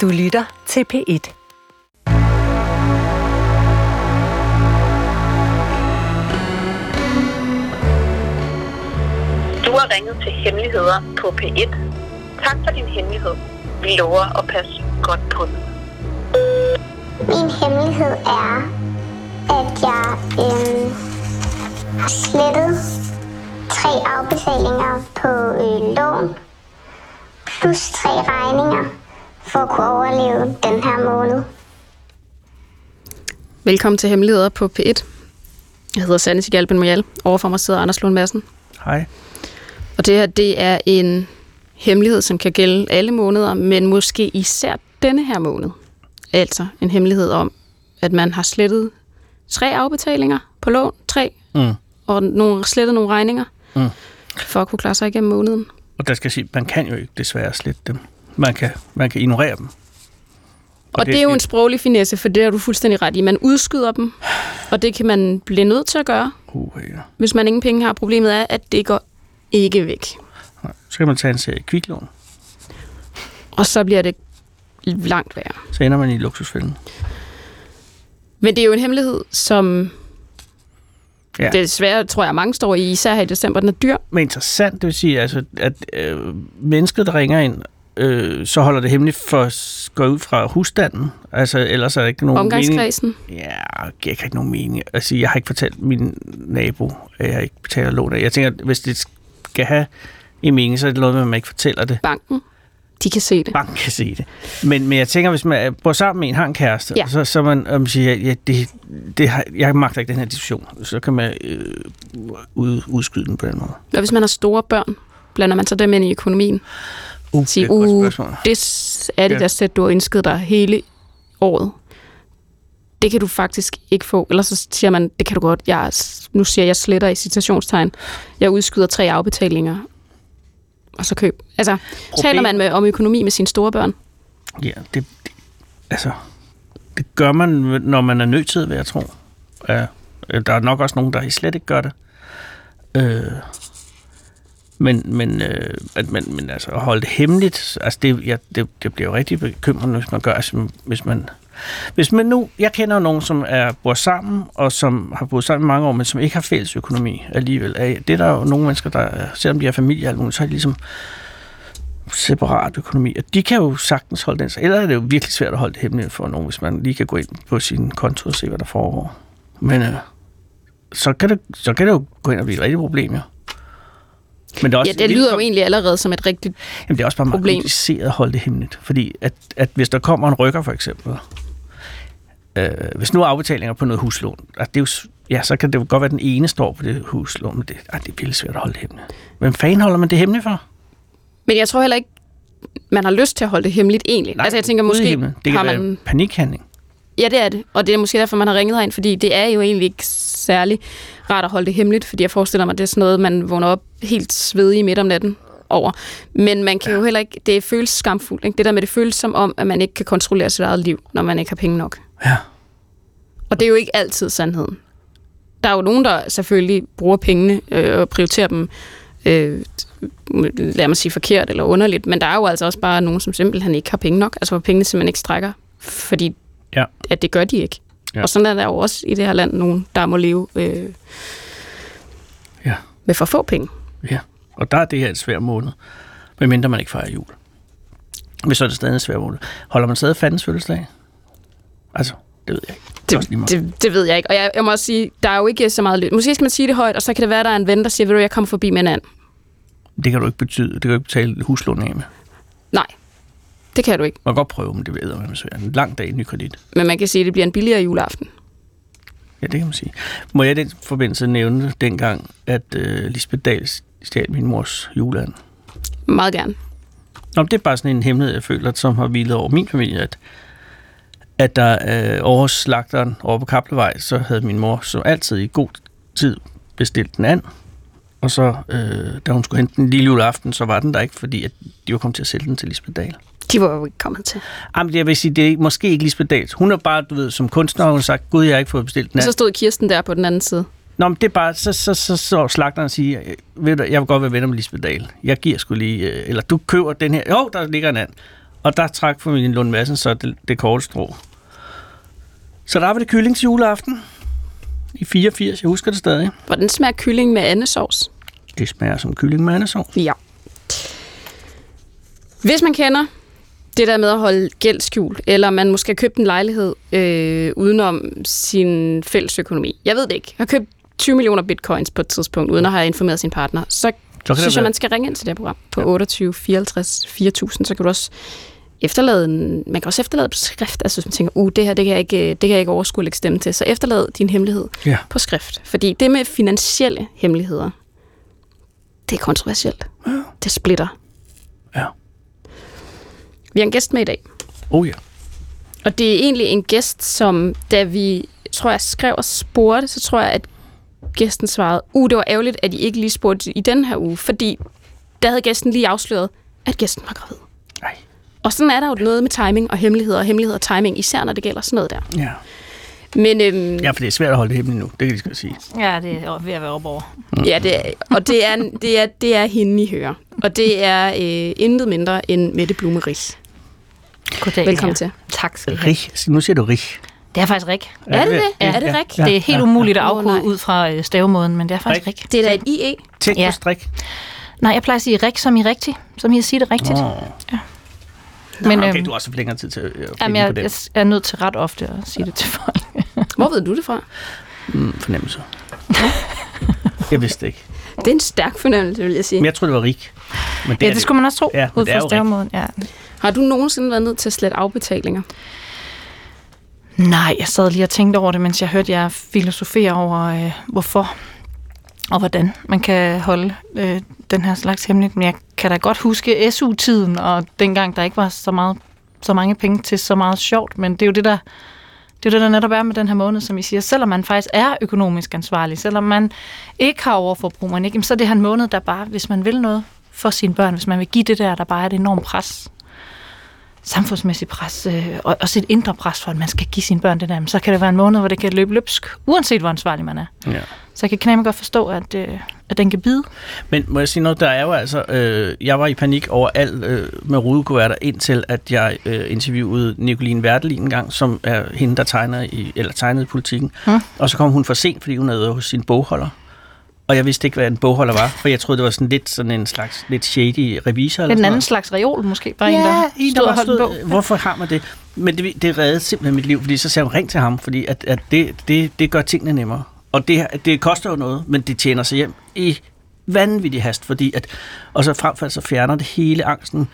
Du lytter til P1. Du har ringet til Hemmeligheder på P1. Tak for din hemmelighed. Vi lover at passe godt på den. Min hemmelighed er, at jeg øhm, har slettet tre afbetalinger på øh, lån, plus tre regninger, for at kunne overleve den her måned. Velkommen til Hemmeligheder på P1. Jeg hedder Sanne Sigalben Mojal. Overfor mig sidder Anders Lund Madsen. Hej. Og det her, det er en hemmelighed, som kan gælde alle måneder, men måske især denne her måned. Altså en hemmelighed om, at man har slettet tre afbetalinger på lån, tre, Mm. og nogle, slettet nogle regninger, Mm. for at kunne klare sig igennem måneden. Og der skal jeg sige, man kan jo ikke desværre slette dem. Man kan, man kan ignorere dem. Og, og det, det er jo en sproglig finesse, for det har du fuldstændig ret i. Man udskyder dem, og det kan man blive nødt til at gøre, Uh, ja. hvis man ingen penge har. Problemet er, at det går ikke væk. Så kan man tage en serie kviklån. Og så bliver det langt værre. Så ender man i luksusfælden. Men det er jo en hemmelighed, som Ja. ja. desværre, tror jeg, mange står i, især her i december. Den er dyr. Men interessant, det vil sige, altså, at øh, mennesket, der ringer ind, øh, så holder det hemmeligt for at gå ud fra husstanden. Altså, ellers er der ikke nogen mening. Omgangskredsen. Ja, det giver ikke nogen mening. Altså, jeg har ikke fortalt min nabo, at jeg ikke betaler lån af. Jeg tænker, at hvis det skal have en mening, så er det noget med, at man ikke fortæller det. Banken. De kan se det. Banken kan se det. Men, men jeg tænker, hvis man bor sammen med en, har en kæreste, Ja. så, så man om siger, ja, det, det har, jeg magter ikke den her diskussion, så kan man øh, ud, udskyde den på den måde. Og hvis man har store børn, blander man så dem ind i økonomien. Uh, Sige, det er uh, det er det Ja. der sæt, du har ønsket dig hele året. Det kan du faktisk ikke få. Eller så siger man, det kan du godt. Jeg, nu siger jeg sletter i citationstegn. Jeg udskyder tre afbetalinger. Og så køb. Altså, Problem- taler man med, om økonomi med sine store børn? Ja, det, det, altså, det gør man, når man er nødt til, vil jeg tro. Ja, der er nok også nogen, der slet ikke gør det. Øh, men, men, øh, at, man, men altså, at holde det hemmeligt, altså det, ja, det, det bliver jo rigtig bekymrende, hvis man gør, altså, hvis man, hvis man nu, jeg kender jo nogen, som er bor sammen, og som har boet sammen i mange år, men som ikke har fælles økonomi alligevel. Er- Det er der jo nogle mennesker, der, selvom de har familie alt muligt, så er de ligesom separat økonomi. Og de kan jo sagtens holde den. Eller er det jo virkelig svært at holde det hemmeligt for nogen, hvis man lige kan gå ind på sin konto og se, hvad der foregår. Men øh, så, kan det, så kan det jo gå ind og blive et rigtigt problem, ja. Men det, er også Ja, det lyder jo egentlig allerede som et rigtigt... Jamen, det er også bare meget problem. kompliceret at holde det hemmeligt. Fordi at, at hvis der kommer en rykker, for eksempel, øh, hvis nu er afbetalinger på noget huslån, at det er jo, ja, så kan det jo godt være, at den ene står på det huslån, men det, ej, det er virkelig svært at holde det hemmeligt. Hvem fanden holder man det hemmeligt for? Men jeg tror heller ikke, man har lyst til at holde det hemmeligt egentlig. altså jeg tænker måske det kan har man... panikhandling. Ja, det er det. Og det er måske derfor, man har ringet herind, fordi det er jo egentlig ikke særlig rart at holde det hemmeligt, fordi jeg forestiller mig, det er sådan noget, man vågner op helt svedig midt om natten over. Men man kan jo heller ikke... Det føles skamfuldt. Ikke? Det der med, det føles som om, at man ikke kan kontrollere sit eget liv, når man ikke har penge nok. Ja. Og det er jo ikke altid sandheden. Der er jo nogen, der selvfølgelig bruger pengene øh, og prioriterer dem, øh, lad mig sige forkert eller underligt, men der er jo altså også bare nogen, som simpelthen ikke har penge nok, altså hvor pengene simpelthen ikke strækker, fordi Ja. at det gør de ikke. Ja. Og sådan er der jo også i det her land nogen, der må leve øh, Ja. med for få penge. Ja, og der er det her et svær måned, medmindre man ikke fejrer jul. Men så er det stadig en svær måned. Holder man stadig fandens fødselsdag? Altså, det ved jeg ikke. Det, Det, det, det ved jeg ikke. Og jeg, jeg må også sige, der er jo ikke så meget lyst. Måske skal man sige det højt, og så kan det være, der er en ven, der siger, ved du, jeg kommer forbi med en anden. det kan du ikke betyde. Det kan du ikke betale huslån af med. Nej, det kan du ikke. Man kan godt prøve, men det ved jeg, svært. En lang dag i ny kredit. Men man kan sige, at det bliver en billigere juleaften. Ja, det kan man sige. Må jeg i den forbindelse nævne dengang, at øh, Lisbeth Dahl stjal min mors juleand? Meget gerne. Nå, det er bare sådan en hemmelighed, jeg føler, som har hvilet over min familie, at, at der øh, over slagteren over på Kaplevej, så havde min mor som altid i god tid bestilt den an, og så, øh, da hun skulle hente den lille juleaften, så var den der ikke, fordi at de var kommet til at sælge den til Lisbeth Dahl. De var jo ikke kommet til. Jamen, jeg vil sige, det er måske ikke Lisbeth Dahl. Hun er bare, du ved, som kunstner, hun har sagt, gud, jeg har ikke fået bestilt den Og an. så stod Kirsten der på den anden side. Nå, men det er bare, så, så, så, så slagteren siger, ved du, jeg vil godt være venner med Lisbeth Dahl. Jeg giver sgu lige, øh, eller du køber den her, jo, der ligger en and. Og der trak familien Lund Madsen så det, det korte strå. Så der var det kylling til juleaften i 84. Jeg husker det stadig. Hvordan smager kylling med andesovs? Det smager som kylling med andesovs. Ja. Hvis man kender det der med at holde gældskjul, eller man måske har købt en lejlighed øh, udenom sin fælles økonomi. Jeg ved det ikke. Jeg har købt 20 millioner bitcoins på et tidspunkt, uden at have informeret sin partner. Så, det synes jeg, man skal ringe ind til det her program på 28 54 4000. Så kan du også efterlade en, man kan også efterlade på skrift, altså hvis man tænker, uh, det her, det kan jeg ikke, det kan jeg ikke overskue lægge stemme til. Så efterlad din hemmelighed Ja. på skrift. Fordi det med finansielle hemmeligheder, det er kontroversielt. Det splitter. Ja. Vi har en gæst med i dag. Oh ja. Og det er egentlig en gæst, som da vi, tror jeg, skrev og spurgte, så tror jeg, at gæsten svarede, uh, det var ærgerligt, at I ikke lige spurgte i den her uge, fordi der havde gæsten lige afsløret, at gæsten var gravid. Nej. Og sådan er der jo noget med timing og hemmeligheder, og hemmelighed og timing, især når det gælder sådan noget der. Ja. Men øhm, ja, for det er svært at holde det hemmeligt nu. Det kan jeg lige skal sige. Ja, det er ved at være op over. ja, det er, og det er, det, er, det er hende, I hører. Og det er øh, intet mindre end Mette Blume Ries. Goddag. Velkommen ja. til. Tak skal I have. Rig. Nu siger du rig. Det er faktisk Rik. Er det det? Ja, Er det ja, rigtigt? ja, Det er helt ja, umuligt at Åh, afkode nej. ud fra øh, stavemåden, men det er faktisk Rik. Rik. Det er da et IE. Tænk Ja. på strik. Nej, jeg plejer at sige Rik som i rigtig, som i at sige det rigtigt. Åh. Men, Nå, okay, øhm, du har også længere tid til at Jamen, på jeg, det. jeg er nødt til ret ofte at sige det til folk. Hvor ved du det fra? Mm, fornemmelse. jeg vidste ikke. Det er en stærk fornemmelse, vil jeg sige. Men jeg troede, det var rig. Men Ja, er det skulle man også tro, Ja, ud det er fra jo stavemåden. Ja. Har du nogensinde været nødt til at slette afbetalinger? Nej, jeg sad lige og tænkte over det, mens jeg hørte jer filosofere over, øh, hvorfor og hvordan man kan holde øh, den her slags hemmeligt. Men jeg kan da godt huske SU-tiden, og dengang der ikke var så, meget, så mange penge til så meget sjovt. Men det er jo det, der, det er jo det, der netop er med den her måned, som I siger. Selvom man faktisk er økonomisk ansvarlig, selvom man ikke har overforbrug, man ikke, så er det her en måned, der bare, hvis man vil noget for sine børn, hvis man vil give det der, der bare er et enormt pres, samfundsmæssigt pres, øh, og også et indre pres for, at man skal give sine børn det der, så kan det være en måned, hvor det kan løbe løbsk, uanset hvor ansvarlig man er. Ja. Så jeg kan knæmme godt forstå, at, øh, at den kan bide. Men må jeg sige noget, der er jo altså, øh, jeg var i panik over alt øh, med rudekuverter, indtil at jeg øh, interviewede Nicoline Verdelin en gang, som er hende, der tegner i, eller tegnede i politikken. Hmm. Og så kom hun for sent, fordi hun havde været hos sin bogholder. Og jeg vidste ikke, hvad en bogholder var, for jeg troede, det var sådan lidt sådan en slags lidt shady revisor. Eller er sådan anden noget. slags reol, måske. Bare ja, en, der en, stod der og holdt en bog. hvorfor har man det? Men det, det reddede simpelthen mit liv, fordi så sagde hun, ring til ham, fordi at, at det, det, det gør tingene nemmere. Og det, det koster jo noget, men det tjener sig hjem i vanvittig hast, fordi at, og så frem for så fjerner det hele angsten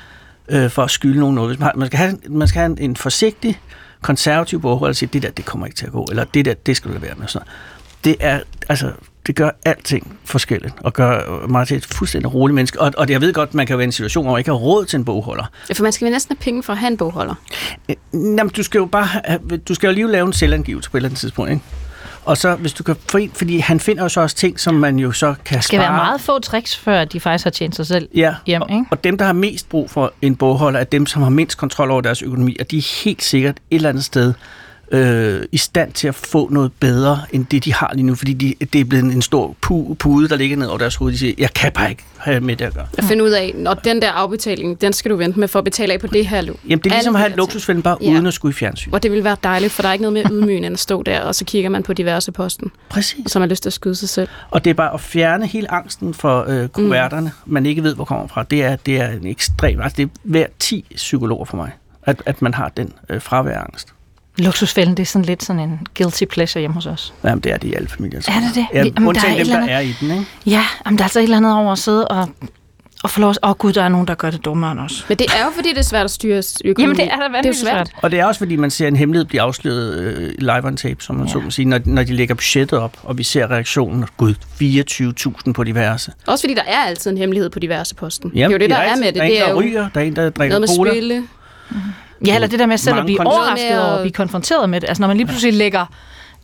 øh, for at skylde nogen noget. Hvis man, har, man, skal have, man skal have en, en forsigtig, konservativ bogholder og sige, det der, det kommer ikke til at gå, eller det der, det skal du lade være med. Sådan. noget. Det er, altså, det gør alting forskelligt, og gør mig til et fuldstændig roligt menneske. Og, og det, jeg ved godt, man kan være i en situation, hvor man ikke har råd til en bogholder. Ja, for man skal vel næsten have penge for at have en bogholder. Øh, Jamen, du skal jo bare du skal jo lige lave en selvangivelse på et eller andet tidspunkt, ikke? Og så, hvis du kan få en, fordi han finder jo så også ting, som man jo så kan Det skal spare. være meget få tricks, før de faktisk har tjent sig selv Ja, hjem. Ikke? og, og dem, der har mest brug for en bogholder, er dem, som har mindst kontrol over deres økonomi, og de er helt sikkert et eller andet sted øh, i stand til at få noget bedre, end det, de har lige nu, fordi de, det er blevet en stor pu- pude, der ligger ned over deres hoved. De siger, jeg kan bare ikke have med det at gøre. At finde ud af, når den der afbetaling, den skal du vente med for at betale af på det her lån. Jamen, det er ligesom at have de et der luksusfælde, bare Ja. uden at skulle i fjernsyn. Og det vil være dejligt, for der er ikke noget mere ydmygende end at stå der, og så kigger man på diverse posten, Præcis. og så har man lyst til at skyde sig selv. Og det er bare at fjerne hele angsten for øh, kuverterne, mm. man ikke ved, hvor kommer fra. Det er, det er en ekstrem... Altså, det er hver 10 psykologer for mig, at, at man har den øh, fraværangst. Luksusfælden, det er sådan lidt sådan en guilty pleasure hjemme hos os. Jamen, det er det i alle familier. tror Er det det? Ja, Jamen, der er dem, eller der andet- er i den, ikke? Ja, jamen, der er altså et eller andet over at sidde og, og få lov Åh oh, gud, der er nogen, der gør det dummere end os. Men det er jo, fordi det er svært at styre økonomi. Jamen, det er da Det er svært. svært. Og det er også, fordi man ser en hemmelighed blive afsløret øh, live on tape, som man ja. så må sige, når, når de lægger budgettet op, og vi ser reaktionen. Gud, 24.000 på diverse. Også fordi der er altid en hemmelighed på diverse posten. Jamen, det er jo det, der er, altid- med det. Der er en, er der ryger, der er en, der drikker noget med cola. spille. Ja, eller det der med selv at blive overrasket over at- blive konfronteret med det. Altså når man lige pludselig lægger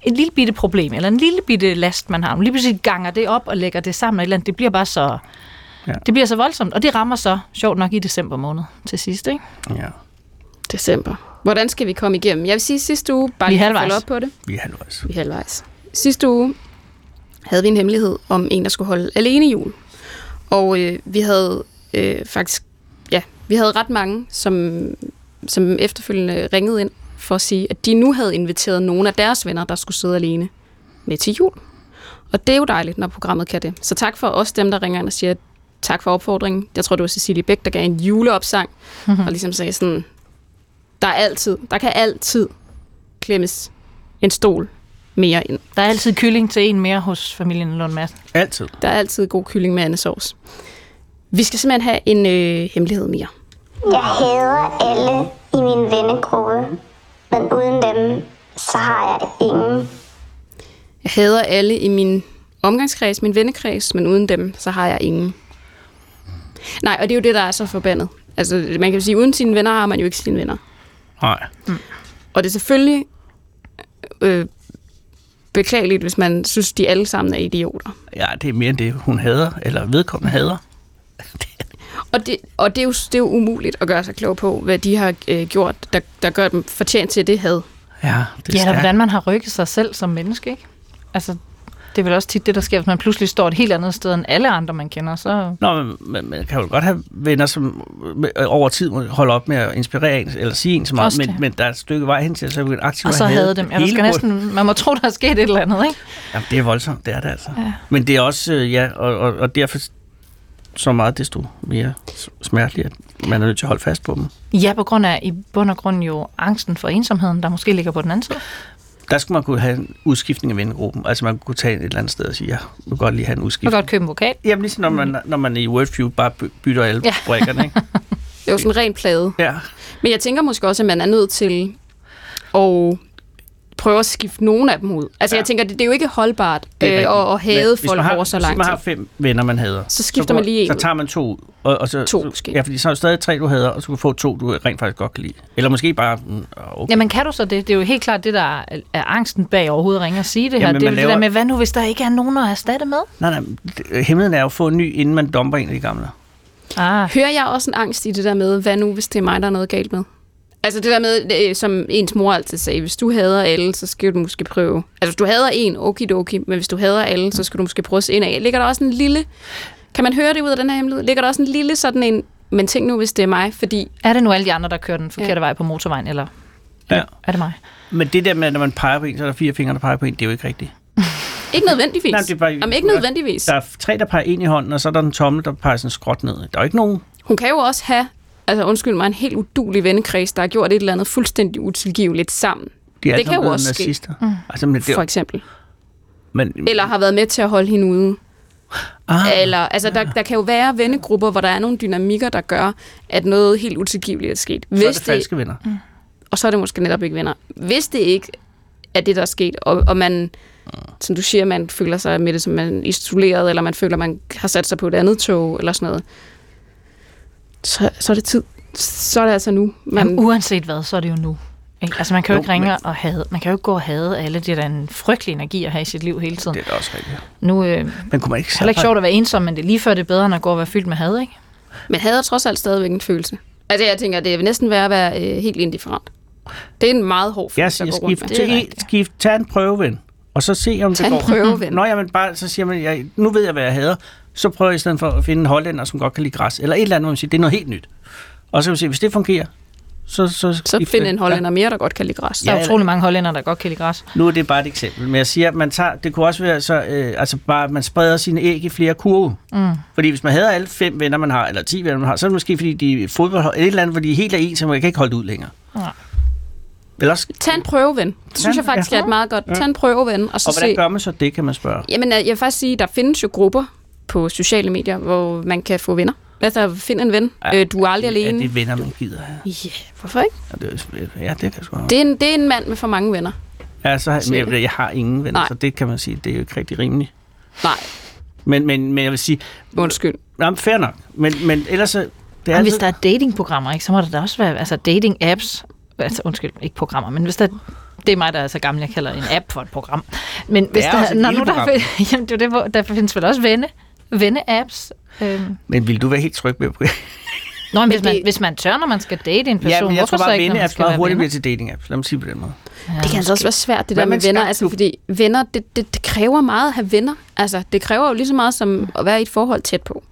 et lille bitte problem, eller en lille bitte last, man har, man lige pludselig ganger det op og lægger det sammen, eller andet, det bliver bare så... Ja. Det bliver så voldsomt, og det rammer så, sjovt nok, i december måned til sidst, ikke? Ja, December. Hvordan skal vi komme igennem? Jeg vil sige, sidste uge, bare Vi lige for op på det. vi er halvvejs. Vi er halvvejs. Sidste uge havde vi en hemmelighed om en, der skulle holde alene jul. Og øh, vi havde øh, faktisk, ja, vi havde ret mange, som som efterfølgende ringede ind for at sige, at de nu havde inviteret nogle af deres venner, der skulle sidde alene med til jul. Og det er jo dejligt, når programmet kan det. Så tak for os dem, der ringer ind og siger, tak for opfordringen. Jeg tror, det var Cecilie Bæk, der gav en juleopsang, mm-hmm. og ligesom sagde sådan, der er altid, der kan altid klemmes en stol mere ind. Der er altid kylling til en mere hos familien Lund Madsen. Altid. Der er altid god kylling med andesovs. Vi skal simpelthen have en øh, hemmelighed mere. Jeg hader alle i min vennegruppe, men uden dem, så har jeg ingen. Jeg hader alle i min omgangskreds, min vennekreds, men uden dem, så har jeg ingen. Nej, og det er jo det, der er så forbandet. Altså, man kan jo sige, uden sine venner har man jo ikke sine venner. Nej. Og det er selvfølgelig øh, beklageligt, hvis man synes, de alle sammen er idioter. Ja, det er mere end det, hun hader, eller vedkommende hader. Og det, og det, er, jo, det er jo umuligt at gøre sig klog på, hvad de har øh, gjort, der, der gør dem fortjent til det had. Ja, det er Ja, hvordan man har rykket sig selv som menneske, ikke? Altså, det er vel også tit det, der sker, hvis man pludselig står et helt andet sted end alle andre, man kender. Så Nå, men man, man kan jo godt have venner, som øh, over tid må holde op med at inspirere en, eller sige en så meget, men, men der er et stykke vej hen til, at så er vi aktivt og så havde dem. Ja, skal næsten, man må tro, der er sket et eller andet, ikke? Jamen, det er voldsomt, det er det altså. Ja. Men det er også, øh, ja, og, og, og derfor så meget desto mere smerteligt, at man er nødt til at holde fast på dem. Ja, på grund af i bund og grund jo angsten for ensomheden, der måske ligger på den anden side. Der skulle man kunne have en udskiftning af vennegruppen. Altså man kunne tage et eller andet sted og sige, ja, jeg vil godt lige have en Man kan udskiftning. godt købe en vokal. Jamen ligesom når man, når man i Wordfeud bare by- bytter alle. Ja. brækkerne, ikke? Det er jo sådan en ren plade. Ja. Men jeg tænker måske også, at man er nødt til at prøve at skifte nogle af dem ud. Altså Ja. jeg tænker, det, det er jo ikke holdbart øh, at, at hade Men hvis folk har, over så hvis lang man har fem venner, man hader. Så skifter går- man lige en Så tager man to ud. Og, og så, To, så, måske. Ja, fordi så er der stadig tre, du hader, og så kan du få to, du rent faktisk godt kan lide. Eller måske bare... mm, Okay. Jamen kan du så det? Det er jo helt klart det, der er, angsten bag overhovedet at ringe og sige det her. Jamen, det er laver- det der med, hvad nu hvis der ikke er nogen at erstatte med? Nej, nej. Hemmeligheden er jo at få en ny, inden man dumper en af de gamle. Ah, Hører jeg også en angst i det der med, hvad nu, hvis det er mig, der er noget galt med? Altså det der med, øh, som ens mor altid sagde, hvis du hader alle, så skal du måske prøve... Altså hvis du hader en, okidoki, men hvis du hader alle, så skal du måske prøve at se ind af. Ligger der også en lille... Kan man høre det ud af den her hemmelighed? Ligger der også en lille sådan en... Men tænk nu, hvis det er mig, fordi... er det nu alle de andre, der kører den forkerte Ja. vej på motorvejen, eller Ja. er det mig? Men det der med, når man peger på en, så er der fire fingre, der peger på en, det er jo ikke rigtigt. Ikke nødvendigvis. Nej, det er bare- Jamen, ikke nødvendigvis. Der er tre, der peger en i hånden, og så er der en tommel, der peger sådan skråt ned. Der er jo ikke nogen... Hun kan jo også have, altså undskyld mig, en helt udulig vennekreds, der har gjort et eller andet fuldstændig utilgiveligt sammen, De er Det alle kan jo også ske. nazister. Mm. Altså, men det, for eksempel. men, Eller har været med til at holde hende ude. ah, Eller, altså, der, der kan jo være vennegrupper, hvor der er nogle dynamikker, der gør, at noget helt utilgiveligt er sket. så er det falske venner. og så er det måske netop ikke venner. Hvis det ikke er det, der er sket, og, og man, som du siger, man føler sig med det som man er isoleret, eller man føler, man har sat sig på et andet tog, eller sådan noget, så, så er det tid. Så er det altså nu. Man, Jamen, uanset hvad, så er det jo nu. Ikke? Altså man kan jo Jo, ikke ringe og hade, man kan jo ikke gå og hade alle. Det er da en frygtelig energi at have i sit liv hele tiden. Det er da også rigtigt. Nu øh, Men kunne man ikke det er heller ikke sjovt at være ensom, men det er lige før det er bedre, end at gå og være fyldt med had, ikke? Men hader trods alt stadigvæk en følelse. Altså, jeg tænker, det er næsten værd at være øh, helt indifferent. Det er en meget hård Jeg følelse siger, at gå rundt skift, med. til er rigtigt. skift, tag en prøveven, og så se, om Tag det en går. prøveven. Nå, jamen bare, så siger man, jeg, nu ved jeg, hvad jeg hader. Så prøver jeg i stedet for at finde en hollænder, som godt kan lide græs. Eller et eller andet, hvor man siger, det er noget helt nyt. Og så kan vi se, hvis det fungerer, så... Så, Så find en hollænder mere, der godt kan lide græs. Der er Ja, utrolig mange hollænder, der godt kan lide græs. Nu er det bare et eksempel, men jeg siger, at man tager, det kunne også være så, øh, altså bare, at man spreder sine æg i flere kurve. Mm. Fordi hvis man havde alle fem venner, man har, eller ti venner, man har, så er det måske, fordi de er fodbold, et eller andet, hvor de er helt er en, så man kan ikke holde det ud længere. Nej. Eller også, Tag en prøveven. Det synes Ja, jeg faktisk ja. er et meget godt. Tag en prøveven, og så og hvordan se... gør man så det, kan man spørge. Jamen, jeg vil faktisk sige, at der findes jo grupper på sociale medier, hvor man kan få venner. Altså, find en ven. Ja, Øh, du er aldrig Er alene. det venner, man gider have? Ja, hvorfor ikke? Ja, det, er- ja, det kan jeg sgu have. Det er, en, det er en mand med for mange venner. Ja, så, har- men jeg, jeg har ingen venner, Nej. så det kan man sige, det er jo ikke rigtig rimeligt. Nej, Men, men, men jeg vil sige, undskyld. jamen, fair nok, men, men ellers så... Det er Men hvis altid, der er datingprogrammer, ikke, så må der da også være altså dating-apps. Altså, undskyld, ikke programmer, men hvis der det er mig, der er så gammel, jeg kalder en app for et program. Men hvis er der, også et når nu der, jamen, det er jo det, hvor, der findes vel også venne, venne-apps. Øhm. Men vil du være helt tryg med på Nå, men hvis, det- man, hvis man tør, når man skal date en person, Ja, men jeg hvorfor tror så bare, ikke, at når man skal være hurtigt venner? bliver til dating-apps. Lad mig sige det på den måde. Ja, Det kan altså også være svært, det Hvad der med med en venner, altså fordi venner, det, det, det kræver meget at have venner. Altså, det kræver jo lige så meget som at være i et forhold tæt på.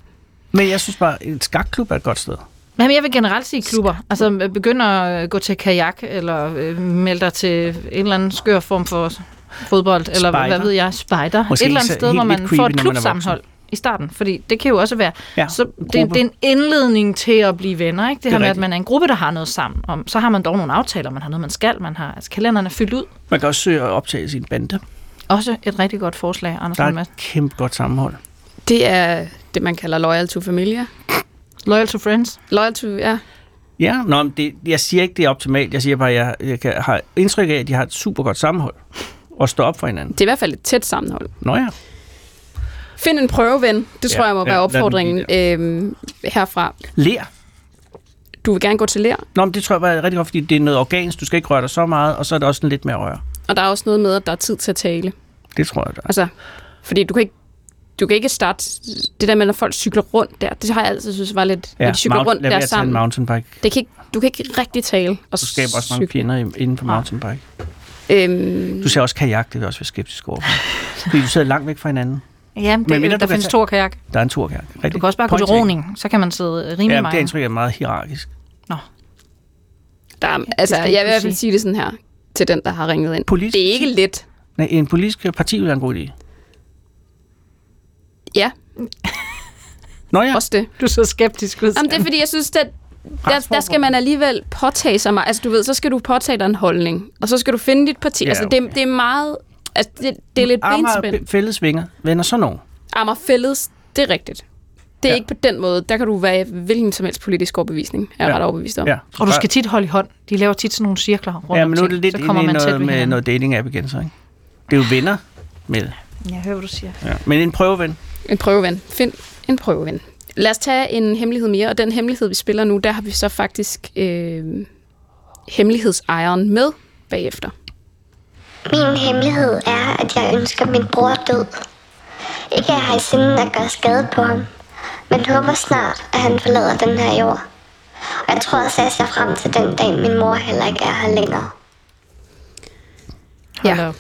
Men jeg synes bare, at en skakklub er et godt sted. Men jeg vil generelt sige klubber. Altså begynde at gå til kajak, eller øh, melde dig til en eller anden skør form for fodbold, eller hvad ved jeg, spejder. Måske et eller andet ikke så- sted, hvor man creepy, får et klubsammenhold i starten. Fordi det kan jo også være, Ja, så det, det er en indledning til at blive venner. Ikke? Det, Det her er med, at rigtigt. man er en gruppe, der har noget sammen. Om, så har man dog nogle aftaler, man har noget, man skal. Man har, altså, kalenderen er fyldt ud. Man kan også søge at optage sin bande. Også et rigtig godt forslag, Anders Der er et kæmpe godt sammenhold. Det er det, man kalder loyal to familia. Loyal to friends. Loyal to, ja. Ja, nå, men det, jeg siger ikke, det er optimalt. Jeg siger bare, at jeg, jeg kan, har indtryk af, at de har et super godt sammenhold. Og står op for hinanden. Det er i hvert fald et tæt sammenhold. Nå ja. Find en prøveven. Det tror Ja, jeg må ja, være opfordringen øhm, herfra. Lær. Du vil gerne gå til lær, Nå, men det tror jeg var rigtig godt, fordi det er noget organisk. Du skal ikke røre dig så meget, og så er der også sådan lidt mere røre. og der er også noget med, at der er tid til at tale. Det tror jeg, der er. Altså, fordi du kan ikke du kan ikke starte det der med, når folk cykler rundt der. Det har jeg altid synes var lidt... Ja, når de cykler mount- rundt der sammen. mountainbike. Det kan ikke, du kan ikke rigtig tale og Du skaber også mange fjender inden for mountainbike. Øhm, Du ser også kajak, det jeg også være skeptisk over. Fordi du sidder langt væk fra hinanden. Ja, det, Men der kan findes kajak. Der er en turkajak. Rigtig. Du kan også bare gå til roning, så kan man sidde rimelig. Ja, meget. det er indtryk er meget hierarkisk. der, er- altså, jeg vil i hvert fald sige det sådan her til den, der har ringet ind. Politisk det er ikke let. Nej, en politisk parti vil være en god idé. Ja, Nå ja, også det. Du er så skeptisk ud. Jamen, det er fordi, jeg synes, at der, der skal man alligevel påtage sig mig. Altså, du ved, så skal du påtage dig en holdning, og så skal du finde dit parti. Ja, Ja, altså, okay. det, det er meget... Altså, det, det er lidt Amager benspænd. P- fælles vinger. Venner sådan nogen. Amager fælles, det er rigtigt. Det er Ja. ikke på den måde. Der kan du være hvilken som helst politisk overbevisning, er jeg Ja. ret overbevist om. Ja. Og du skal tit holde i hånd. De laver tit sådan nogle cirkler rundt Ja, men nu er det lidt så inde kommer i man tæt noget med hinanden. noget dating-app igen, så ikke? Det er jo venner med. Jeg hører, hvad du siger. Ja. Men en prøveven. En prøveven. Find en prøveven. Lad os tage en hemmelighed mere, og den hemmelighed, vi spiller nu, der har vi så faktisk øh, hemmelighedsejeren med bagefter. Min hemmelighed er, at jeg ønsker min bror død. Ikke at jeg har i sinde at gøre skade på ham, men håber snart, at han forlader den her jord. Og jeg tror også, at jeg ser frem til den dag, min mor heller ikke er her længere. Ja.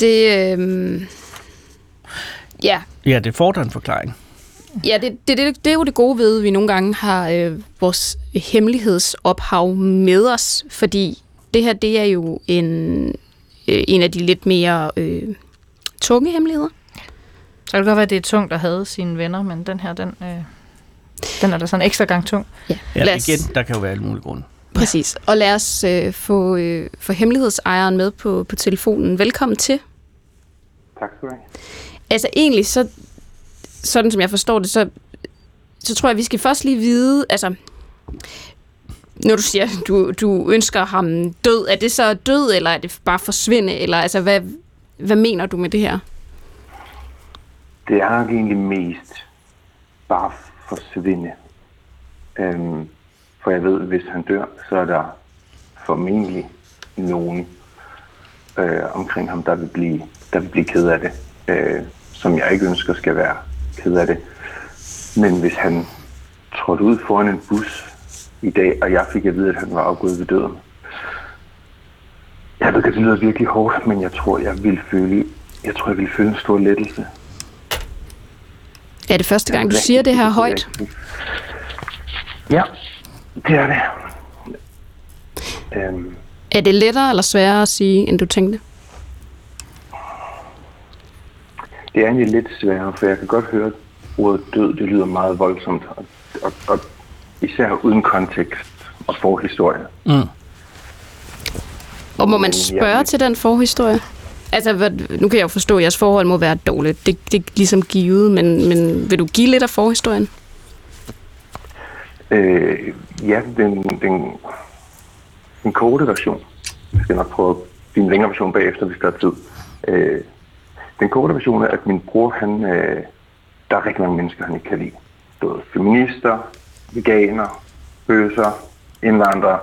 Det, øh, ja, Ja, det fordrer en forklaring. Ja, det, det, det, det er jo det gode ved, at vi nogle gange har øh, vores hemmelighedsophav med os, fordi det her, det er jo en, øh, en af de lidt mere øh, tunge hemmeligheder. Så kan det godt være, at det er tungt at have sine venner, men den her, den, øh, den er da sådan en ekstra gang tung. Ja, Ja, os, igen, der kan jo være alle mulige grunde. Præcis. Og lad os øh, få, øh, få hemmelighedsejeren med på, på telefonen. Velkommen til. Tak skal du have. Altså egentlig, så, sådan som jeg forstår det, så, så tror jeg, vi skal først lige vide, altså, når du siger, du, du ønsker ham død, er det så død, eller er det bare forsvinde, eller altså, hvad, hvad mener du med det her? Det er nok egentlig mest bare forsvinde. Øhm, for jeg ved, hvis han dør, så er der formentlig nogen øh, omkring ham, der vil blive, der vil blive ked af det. Øh, som jeg ikke ønsker skal være ked af det. Men hvis han trådte ud foran en bus i dag, og jeg fik at vide, at han var afgået ved døden. Jeg ved, at det lyder virkelig hårdt, men jeg tror, jeg vil føle, jeg tror, jeg vil føle en stor lettelse. Er det første gang, du siger det her højt? Ja, det er det. Øhm, Er det lettere eller sværere at sige, end du tænkte? det er egentlig lidt sværere, for jeg kan godt høre, at ordet død, det lyder meget voldsomt, og, og, og især uden kontekst og forhistorie. Og må man spørge til den forhistorie? Altså, hvad, nu kan jeg jo forstå, at jeres forhold må være dårligt. Det, det er ligesom givet, men, men vil du give lidt af forhistorien? Øh, ja, den, den, den korte version. Jeg skal nok prøve at give en længere version bagefter, hvis der er tid. Øh, den korte version er, at min bror, han, øh, der er rigtig mange mennesker, han ikke kan lide. Både feminister, veganer, bøsser, indvandrere.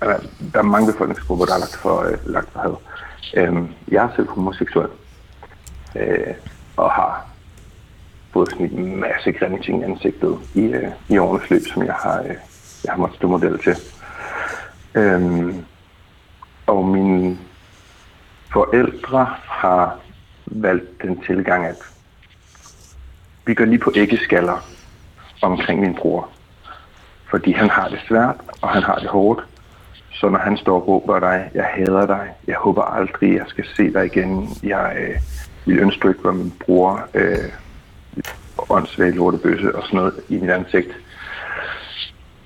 Altså, der er mange befolkningsgrupper, der er lagt for, øh, lagt for had. Øh, jeg er selv homoseksuel øh, og har fået sådan en masse grimme ting i ansigtet i, øh, i årenes løb, som jeg har, øh, jeg har måttet stå model til. Øhm, og mine forældre har valgt den tilgang, at vi går lige på æggeskaller omkring min bror. Fordi han har det svært, og han har det hårdt. Så når han står og råber dig, jeg hader dig, jeg håber aldrig, jeg skal se dig igen, jeg øh, vil ønske, du ikke var min bror, øh, åndssvag lortebøsse og sådan noget i mit ansigt.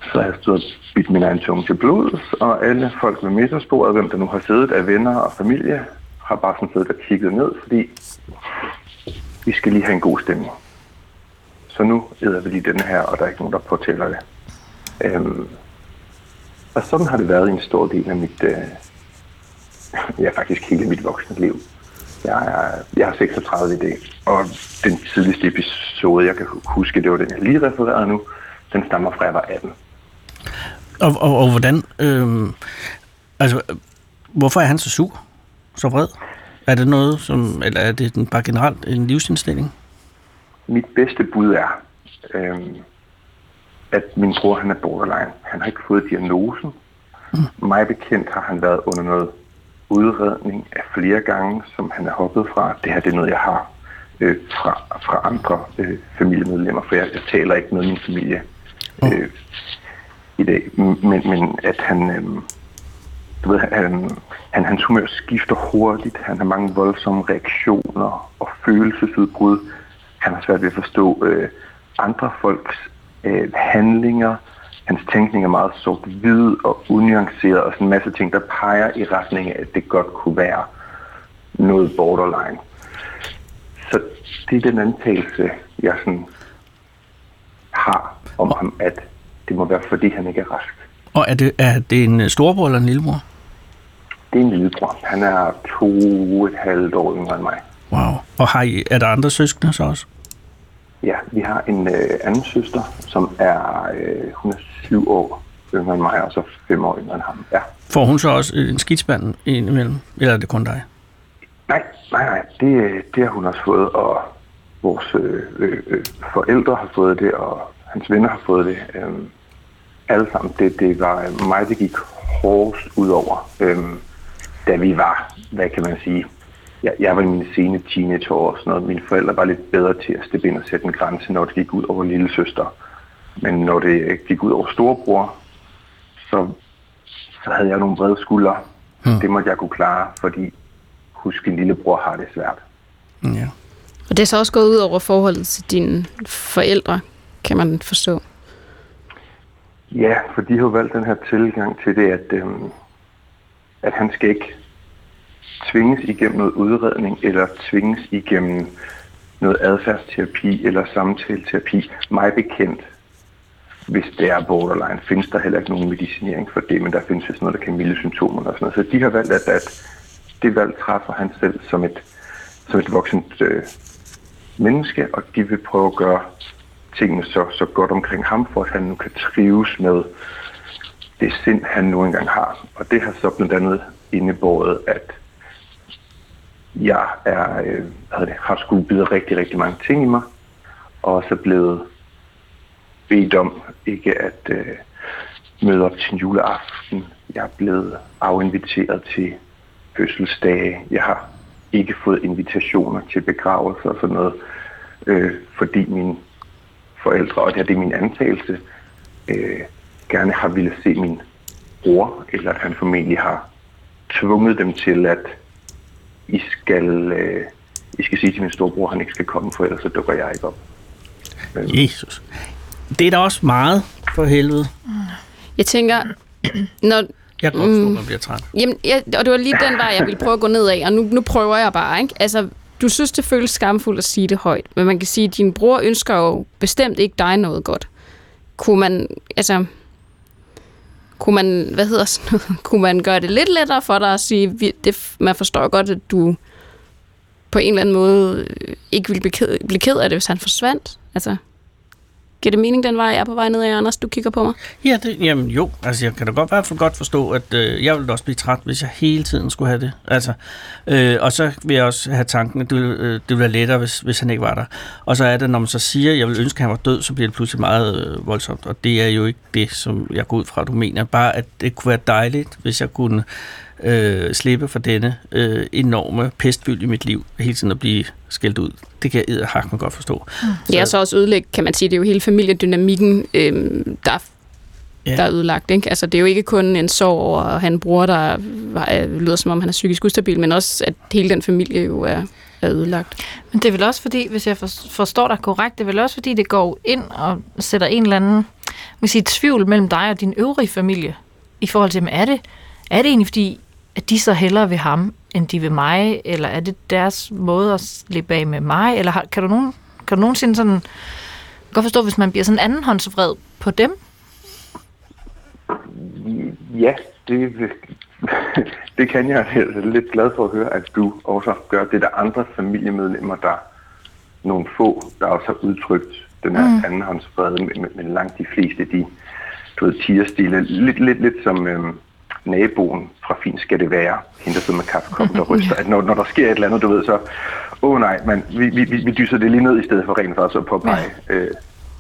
Så har jeg stået bidt min egen tunge til blod, og alle folk ved midtersporet, hvem der nu har siddet af venner og familie, har bare sådan siddet og kigget ned, fordi vi skal lige have en god stemning. Så nu æder vi lige den her, og der er ikke nogen, der påtæller det. Øhm, og sådan har det været en stor del af mit, øh, ja faktisk hele mit voksne liv. Jeg er, jeg er 36 i dag, og den tidligste episode, jeg kan huske, det var den, jeg lige refererede nu, den stammer fra, jeg var 18. Og, og, og hvordan... Øh, altså, hvorfor er han så sur? Så vred? Er det noget, som... Eller er det en, bare generelt en livsindstilling? Mit bedste bud er, øh, at min bror han er borderline. Han har ikke fået diagnosen. Mm. Mig bekendt har han været under noget udredning af flere gange, som han er hoppet fra. Det her det er noget, jeg har øh, fra, fra andre øh, familiemedlemmer, for jeg, jeg taler ikke med min familie øh, i dag. Men, men at han, øh, du ved, han, han, hans humør skifter hurtigt, han har mange voldsomme reaktioner og følelsesudbrud. Han har svært ved at forstå øh, andre folks øh, handlinger. Hans tænkning er meget sort-hvid og unuanceret, og sådan en masse ting, der peger i retning af, at det godt kunne være noget borderline. Så det er den antagelse, jeg sådan har om ham, at det må være, fordi han ikke er rask. Og er det, er det en storbror eller en lillebror? Det er en lillebror. Han er to og et halvt år yngre end mig. Wow. Og har I, er der andre søskende så også? Ja, vi har en øh, anden søster, som er, øh, hun er syv år yngre end mig, og så fem år yngre end ham. Ja. Får hun så også en skidspand indimellem? Eller er det kun dig? Nej, nej, nej. Det, det har hun også fået, og vores øh, øh, forældre har fået det, og hans venner har fået det. Øh, alle sammen. Det, det var mig, det gik hårdest ud over, øh, da vi var, hvad kan man sige, jeg, jeg var i mine sene teenageår og sådan noget. Mine forældre var lidt bedre til at steppe ind og sætte en grænse, når det gik ud over lille søster. Men når det gik ud over storebror, så, så havde jeg nogle brede skuldre. Hmm. Det måtte jeg kunne klare, fordi husk, en lillebror har det svært. Ja. Og det er så også gået ud over forholdet til dine forældre, kan man forstå. Ja, for de har valgt den her tilgang til det, at, øhm, at han skal ikke tvinges igennem noget udredning, eller tvinges igennem noget adfærdsterapi eller samtaleterapi. Mig bekendt, hvis det er borderline, findes der heller ikke nogen medicinering for det, men der findes sådan noget, der kan milde symptomer og sådan noget. Så de har valgt, at, at det valg træffer han selv som et, som et voksent øh, menneske, og de vil prøve at gøre tingene så, så godt omkring ham, for at han nu kan trives med det sind, han nu engang har. Og det har så blandt andet indebåret, at jeg er, øh, hvad det, har skulle bide rigtig, rigtig mange ting i mig, og så blevet bedt om ikke at øh, møde op til en juleaften. Jeg er blevet afinviteret til fødselsdage. Jeg har ikke fået invitationer til begravelser og sådan noget, øh, fordi mine forældre, og det, her, det er min antagelse, øh, gerne har ville se min bror, eller at han formentlig har tvunget dem til at i skal, øh, I skal sige til min storebror, at han ikke skal komme, for ellers så dukker jeg ikke op. Men, Jesus. Det er da også meget, for helvede. Jeg tænker, når... Jeg kan godt forstå, man bliver træt. Jamen, jeg, og det var lige den vej, jeg ville prøve at gå ned af, og nu, nu prøver jeg bare, ikke? Altså, du synes, det føles skamfuldt at sige det højt, men man kan sige, at din bror ønsker jo bestemt ikke dig noget godt. Kunne man, altså, kunne man, hvad hedder sådan noget, kunne man gøre det lidt lettere for dig at sige, vi- det, man forstår godt, at du på en eller anden måde øh, ikke ville blive ked, blive ked af det, hvis han forsvandt? Altså, giver det mening den vej, jeg er på vej ned af, Anders? Du kigger på mig. Ja, det, jamen jo, altså jeg kan da godt, i hvert fald godt forstå, at øh, jeg ville også blive træt, hvis jeg hele tiden skulle have det. Altså, øh, og så vil jeg også have tanken, at det ville, øh, det ville være lettere, hvis, hvis han ikke var der. Og så er det, når man så siger, at jeg vil ønske, at han var død, så bliver det pludselig meget øh, voldsomt. Og det er jo ikke det, som jeg går ud fra, du mener. Bare, at det kunne være dejligt, hvis jeg kunne øh, slippe for denne øh, enorme pestbyld i mit liv, hele tiden at blive skældt ud. Det kan jeg man godt forstå. Det er så også ødelægge, kan man sige, det er jo hele familiedynamikken, øhm, der ja. Ja. der er ødelagt. Ikke? Altså, det er jo ikke kun en sorg over at en bror, der øh, lyder som om, han er psykisk ustabil, men også, at hele den familie jo er, er ødelagt. Men det er vel også fordi, hvis jeg for- forstår dig korrekt, det er vel også fordi, det går ind og sætter en eller anden man kan sige, tvivl mellem dig og din øvrige familie, i forhold til, er det, er det egentlig fordi, at de så hellere vil ham, end de vil mig, eller er det deres måde at slippe af med mig, eller har, kan, du nogen, kan du nogensinde sådan, godt forstå, hvis man bliver sådan andenhåndsvred på dem? Ja, det, det kan jeg. Jeg er lidt glad for at høre, at du også gør det. Der er andre familiemedlemmer, der nogle få, der også har udtrykt den her mm. andenhåndsfred, men, men- langt de fleste, de du ved, tigerstile. Lidt, lidt, lidt som øhm, naboen fra Fin skal det være, hende der sidder med kaffekoppen, der ryster. At når, når der sker et eller andet, du ved, så, åh oh, nej, man, vi, vi, vi vi dyser det lige ned, i stedet for rent faktisk at påpege øh,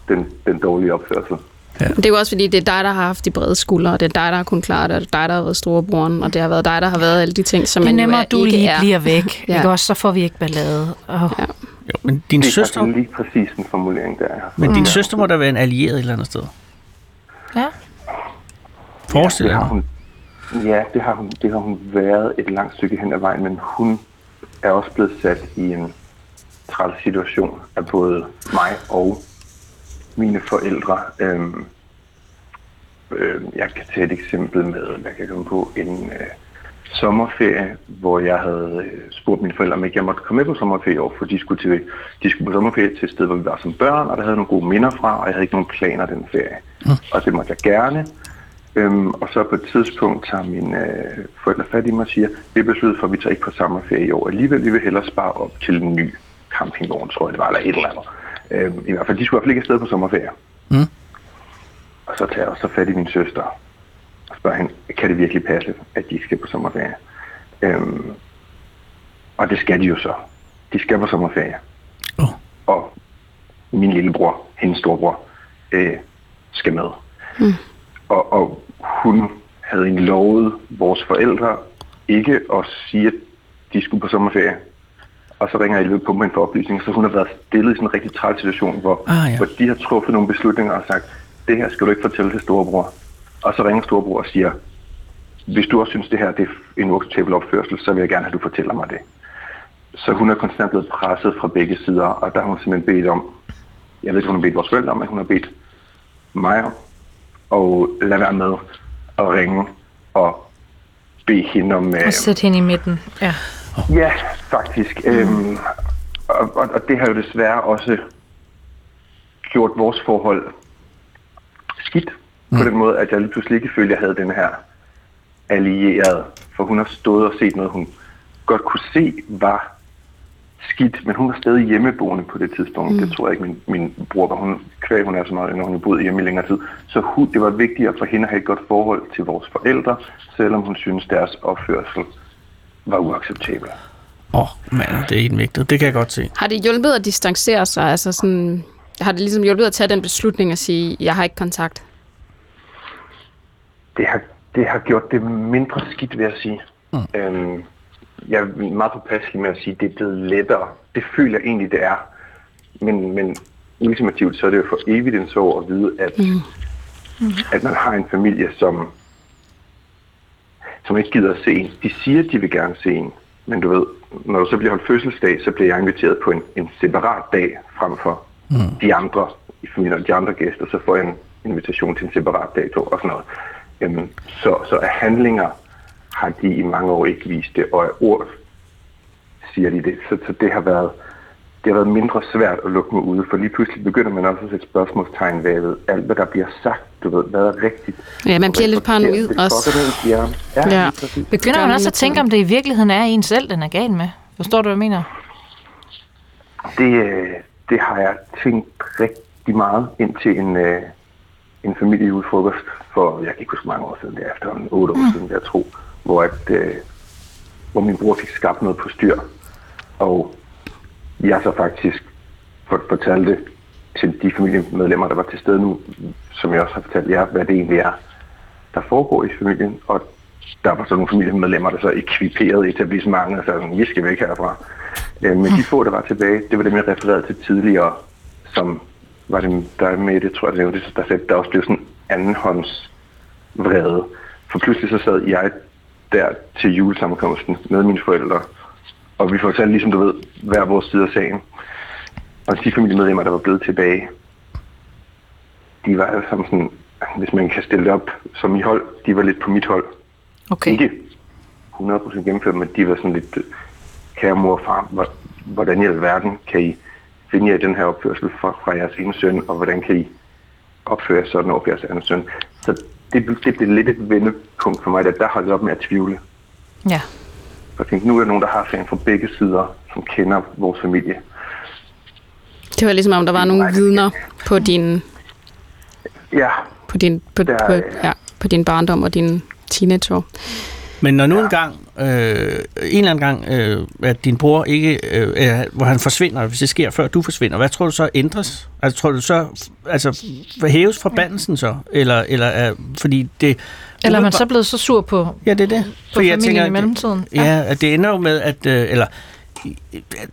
den, den dårlige opførsel. Men det er jo også, fordi det er dig, der har haft de brede skuldre, og det er dig, der har kunnet klare det, og det er dig, der har været storebroren, og det har været dig, der har været alle de ting, som Det er man jo nemmere, er, at du ikke lige er. bliver væk. Ja. Ja. Ikke også? Så får vi ikke ballade. Oh. Ja. Jo, men din Det er søster, faktisk lige præcis en formulering, der er. men din søster må da være en allieret et eller andet sted. Ja. Forestil det dig. har hun, ja, det har, hun, det har hun været et langt stykke hen ad vejen, men hun er også blevet sat i en træls situation af både mig og mine forældre. Øhm, øh, jeg kan tage et eksempel med, hvad kan jeg komme på, en øh, sommerferie, hvor jeg havde øh, spurgt mine forældre, om ikke jeg måtte komme med på sommerferie år, for de skulle, til, de skulle på sommerferie til et sted, hvor vi var som børn, og der havde nogle gode minder fra, og jeg havde ikke nogen planer den ferie. Mm. Og det måtte jeg gerne. Øhm, og så på et tidspunkt tager mine øh, forældre fat i mig og siger, vi er besluttet for, at vi tager ikke på sommerferie i år. Alligevel, vi vil hellere spare op til en ny campingvogn, tror jeg det var, eller et eller andet. Øhm, I hvert fald, de skulle i hvert fald ikke afsted på sommerferie. Mm. Og så tager jeg også fat i min søster og spørger hende, kan det virkelig passe, at de skal på sommerferie? Øhm, og det skal de jo så. De skal på sommerferie. Åh. Og min lillebror, hendes storebror, øh, skal med. Mm. Og, og hun havde egentlig lovet vores forældre ikke at sige, at de skulle på sommerferie. Og så ringer jeg løbet på mig for oplysning, så hun har været stillet i sådan en rigtig træls situation, hvor, Ah, ja. hvor de har truffet nogle beslutninger og sagt, det her skal du ikke fortælle til storebror. Og så ringer storebror og siger, hvis du også synes, det her det er en uacceptabel opførsel, så vil jeg gerne have, at du fortæller mig det. Så hun er konstant blevet presset fra begge sider, og der har hun simpelthen bedt om, jeg ved ikke, hun har bedt vores forældre om, men hun har bedt mig om, og lade være med at ringe og bede hende om... Og Øh, sæt hende i midten. Ja. Ja, faktisk. Mm. Øhm, og, og, og det har jo desværre også gjort vores forhold skidt. Mm. På den måde, at jeg lige pludselig ikke følte, at jeg havde den her allieret. For hun har stået og set noget, hun godt kunne se var skidt, men hun var stadig hjemmeboende på det tidspunkt. Mm. Det tror jeg ikke, min, min bror var. Hun, kvæg, hun er så meget, når hun har boet hjemme i længere tid. Så hun, det var vigtigere for hende at have et godt forhold til vores forældre, selvom hun synes, deres opførsel var uacceptabel. Åh, oh, mand, det er helt vigtigt. Det kan jeg godt se. Har det hjulpet at distancere sig? Altså sådan, har det ligesom hjulpet at tage den beslutning og sige, jeg har ikke kontakt? det har, det har gjort det mindre skidt, vil jeg sige. Mm. Øhm, jeg er meget påpasselig med at sige, at det er blevet lettere. Det føler jeg egentlig, det er. Men, men ultimativt, så er det jo for evigt en sorg at vide, at, mm. Mm. at man har en familie, som, som ikke gider at se en. De siger, at de vil gerne se en. Men du ved, når du så bliver holdt fødselsdag, så bliver jeg inviteret på en, en separat dag frem for mm. de andre i familien og de andre gæster. Så får jeg en invitation til en separat dato og sådan noget. Jamen, så, så af handlinger har de i mange år ikke vist det, og af ord siger de det. Så, så det har været det har været mindre svært at lukke mig ude, for lige pludselig begynder man også at sætte spørgsmålstegn ved alt, hvad der bliver sagt. Du ved, hvad er rigtigt? Ja, man bliver er lidt paranoid det også. det, ja. Ja, Ja. Begynder man også at tænke, om det i virkeligheden er en selv, den er gal med? Forstår du, hvad jeg mener? Det, øh, det har jeg tænkt rigtig meget ind til en, øh, en familiejulefrokost for, jeg kan ikke huske mange år siden, det er efterhånden otte år mm. siden, jeg tror, hvor, at, øh, hvor min bror fik skabt noget på styr. Og jeg så faktisk fortalte til de familiemedlemmer, der var til stede nu, som jeg også har fortalt jer, hvad det egentlig er, der foregår i familien. Og der var så nogle familiemedlemmer, der så ekviperede etablissementet og sagde, sådan, vi skal væk herfra. Øh, Men de få, der var tilbage, det var dem, jeg refererede til tidligere, som var dem, der med det, tror jeg, det var det, der, der også blev sådan andenhånds vrede. For pludselig så sad jeg der til julesammenkomsten med mine forældre, og vi fortalte ligesom du ved, hver vores side af sagen. Og de familiemedlemmer, der var blevet tilbage, de var alle sammen sådan, hvis man kan stille det op som i hold, de var lidt på mit hold. Okay. Ikke 100% gennemført, men de var sådan lidt, kære mor og far, hvor- hvordan i alverden kan I finde jer i den her opførsel fra, fra jeres ene søn, og hvordan kan I opføre sådan over jeres anden søn. Så det, det blev lidt et vendepunkt for mig, at der holdt jeg op med at tvivle. Ja. Jeg tænkte, nu er der nogen, der har fan fra begge sider, som kender vores familie. Det var ligesom om, der var nogle Nej, vidner på din, Ja, på din, på, Der- på, ja, på din barndom og din teenageår. Men når nu en gang, øh, en eller anden gang, øh, at din bror ikke, øh, hvor han forsvinder, hvis det sker før du forsvinder, hvad tror du så ændres? Altså tror du så, altså hæves forbandelsen så? Eller, eller er, fordi det... Eller er man så blevet så sur på, Ja, det er det. på familien i mellemtiden? Ja, ja, at det ender jo med, at... Øh, eller,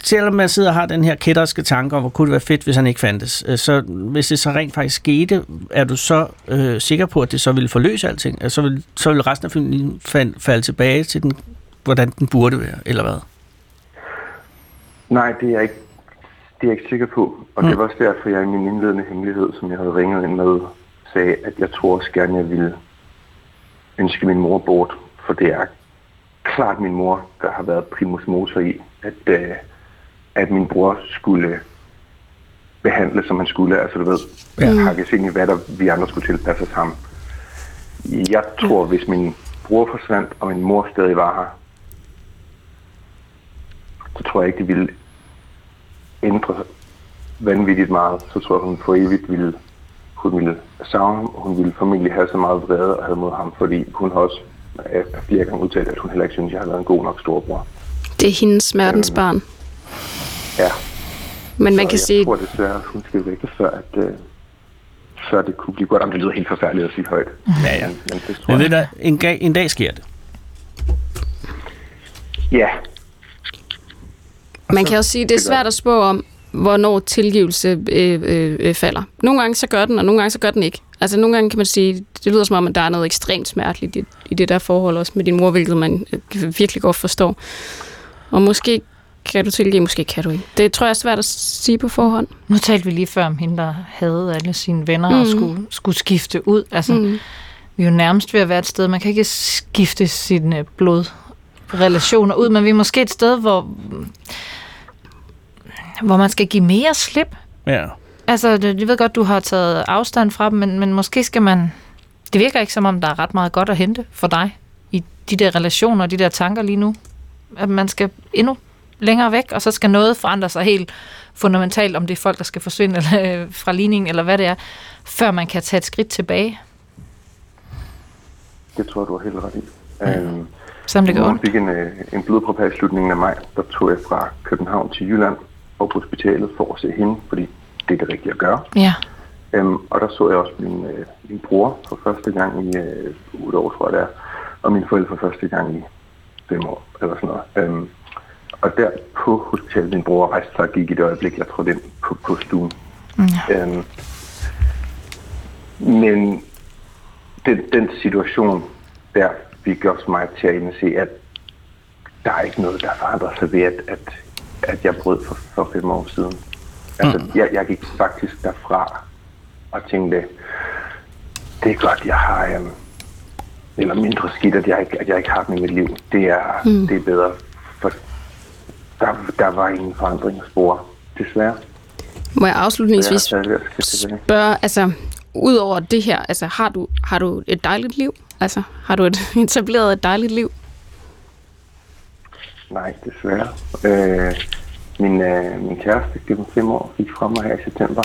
selvom man sidder og har den her kætterske tanke om, hvor kunne det være fedt, hvis han ikke fandtes, øh, så hvis det så rent faktisk skete, er du så øh, sikker på, at det så ville forløse alting? Altså, så vil, så vil resten af fald, falde tilbage til, den, hvordan den burde være, eller hvad? nej, det er jeg ikke, det er jeg ikke sikker på. Og mm. det var også derfor, jeg i min indledende hemmelighed, som jeg havde ringet ind med, sagde, at jeg tror også gerne, jeg ville ønske min mor bort. For det er klart min mor, der har været primus motor i, at, øh, at min bror skulle behandle, som han skulle. Altså, du ved, ja. hakkes ind i, hvad der vi andre skulle tilpasse os ham. Jeg tror, hvis min bror forsvandt, og min mor stadig var her, så tror jeg ikke, det ville ændre vanvittigt meget. Så tror jeg, hun for evigt ville, hun ville savne ham, og hun ville formentlig have så meget vrede og have mod ham, fordi hun har også flere gange udtalt, at hun heller ikke synes, at jeg har været en god nok storbror. Det er hendes smertens barn. Ja, Men man og kan jeg sige, tror desværre, at hun skal væk, før, at, øh, før det kunne blive godt. Om det lyder helt forfærdeligt at sige højt. Ja, ja. Men, men det tror Men jeg. du, en, dag, en dag sker det. Ja, man kan også sige, det er svært at spå om, hvornår tilgivelse øh, øh, øh, falder. Nogle gange så gør den, og nogle gange så gør den ikke. Altså nogle gange kan man sige, det lyder som om, at der er noget ekstremt smerteligt i, i det der forhold også med din mor, hvilket man øh, virkelig godt forstår. Og måske kan du tilgive, måske kan du ikke. Det tror jeg er svært at sige på forhånd. Nu talte vi lige før om hende, der havde alle sine venner mm. og skulle, skulle skifte ud. Altså, mm. Vi er jo nærmest ved at være et sted, man kan ikke skifte sine blodrelationer ud, men vi er måske et sted, hvor, hvor man skal give mere slip. Ja. Altså, det- jeg ved godt, du har taget afstand fra dem, men, men måske skal man... Det virker ikke som om, der er ret meget godt at hente for dig i de der relationer, de der tanker lige nu. At man skal endnu længere væk, og så skal noget forandre sig helt fundamentalt, om det er folk, der skal forsvinde eller, øh, fra ligningen, eller hvad det er, før man kan tage et skridt tilbage, det tror jeg, du har helt ret i. Øhm, selvom det Mor ondt. fik en, øh, en blodprop i slutningen af maj. Der tog jeg fra København til Jylland og på hospitalet for at se hende, fordi det er det rigtige at gøre. Ja, Øhm, og der så jeg også min, øh, min bror for første gang i øh, 8 år, tror jeg det er, og mine forældre for første gang i 5 år, eller sådan noget. Øhm, og der på hospitalet, min bror rejste sig og gik i det øjeblik, jeg trådte ind på, på stuen. ja. Øhm, men den, den situation der fik også mig til at indse, at der er ikke noget, der forandrer sig ved, at, at, at jeg brød for, for fem år siden. Altså, mm. jeg, jeg gik faktisk derfra og tænkte, det er godt, jeg har, øhm, eller mindre skidt, at jeg ikke, at jeg ikke har dem i mit liv. Det er, mm. det er bedre, for der, der var ingen forandring at spore, desværre. Må jeg afslutningsvis spørge, altså, ud over det her, altså, har du, har du et dejligt liv? Altså, har du et, etableret et dejligt liv? Nej, desværre. Øh, min, øh, min kæreste gennem fem år gik fra mig her i september.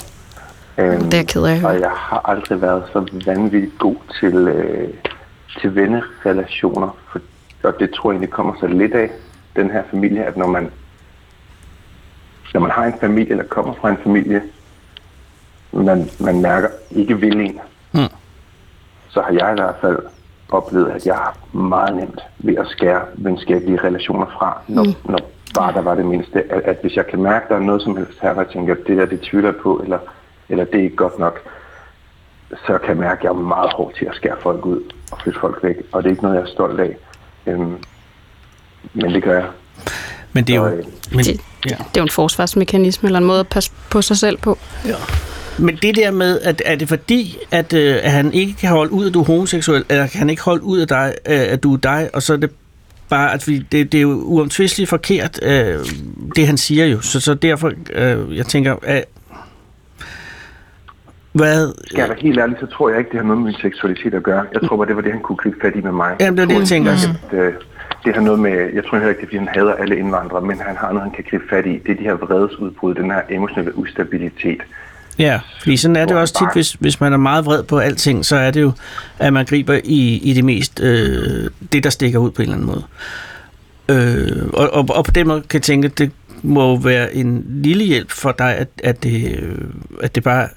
Øhm, Det er jeg ked af. Og jeg har aldrig været så vanvittigt god til, øh, til vennerelationer. For, og det tror jeg egentlig kommer så lidt af, den her familie, at når man, når man har en familie, eller kommer fra en familie, man, man mærker ikke vil en, Mm. så har jeg i hvert fald oplevet, at jeg har meget nemt ved at skære venskabelige relationer fra, når, mm. når bare der var det mindste. At, at hvis jeg kan mærke, at der er noget som helst her, hvor jeg tænker, at det der, det tvivler på, eller, eller det er ikke godt nok, så kan jeg mærke, at jeg er meget hård til at skære folk ud og flytte folk væk. Og det er ikke noget, jeg er stolt af. Øhm, men det gør jeg. Men det er jo... Så, øh, Men, Det- ja. Det er jo en forsvarsmekanisme, eller en måde at passe på sig selv på. Men det der med, at er det fordi, at, øh, at han ikke kan holde ud, at du er homoseksuel, eller kan han ikke holde ud af dig, øh, at du er dig, og så er det bare, at vi, det, det er jo uomtvisteligt forkert, øh, det han siger jo. Så, så derfor, øh, jeg tænker, at, hvad... skal jeg helt ærlig, så tror jeg ikke, det har noget med min seksualitet at gøre. Jeg tror bare, det var det, han kunne gribe fat i med mig. Jamen, det er det, jeg tænker. At, øh, det har noget med, jeg tror heller ikke, det er, fordi han hader alle indvandrere, men han har noget, han kan gribe fat i. Det er de her vredesudbrud, den her emotionelle ustabilitet. Ja, fordi sådan er det også tit, hvis, hvis man er meget vred på alting, så er det jo, at man griber i, i det mest, øh, det der stikker ud på en eller anden måde. Øh, og, og, og på den måde kan jeg tænke, at det må være en lille hjælp for dig, at, at, det, øh, at det bare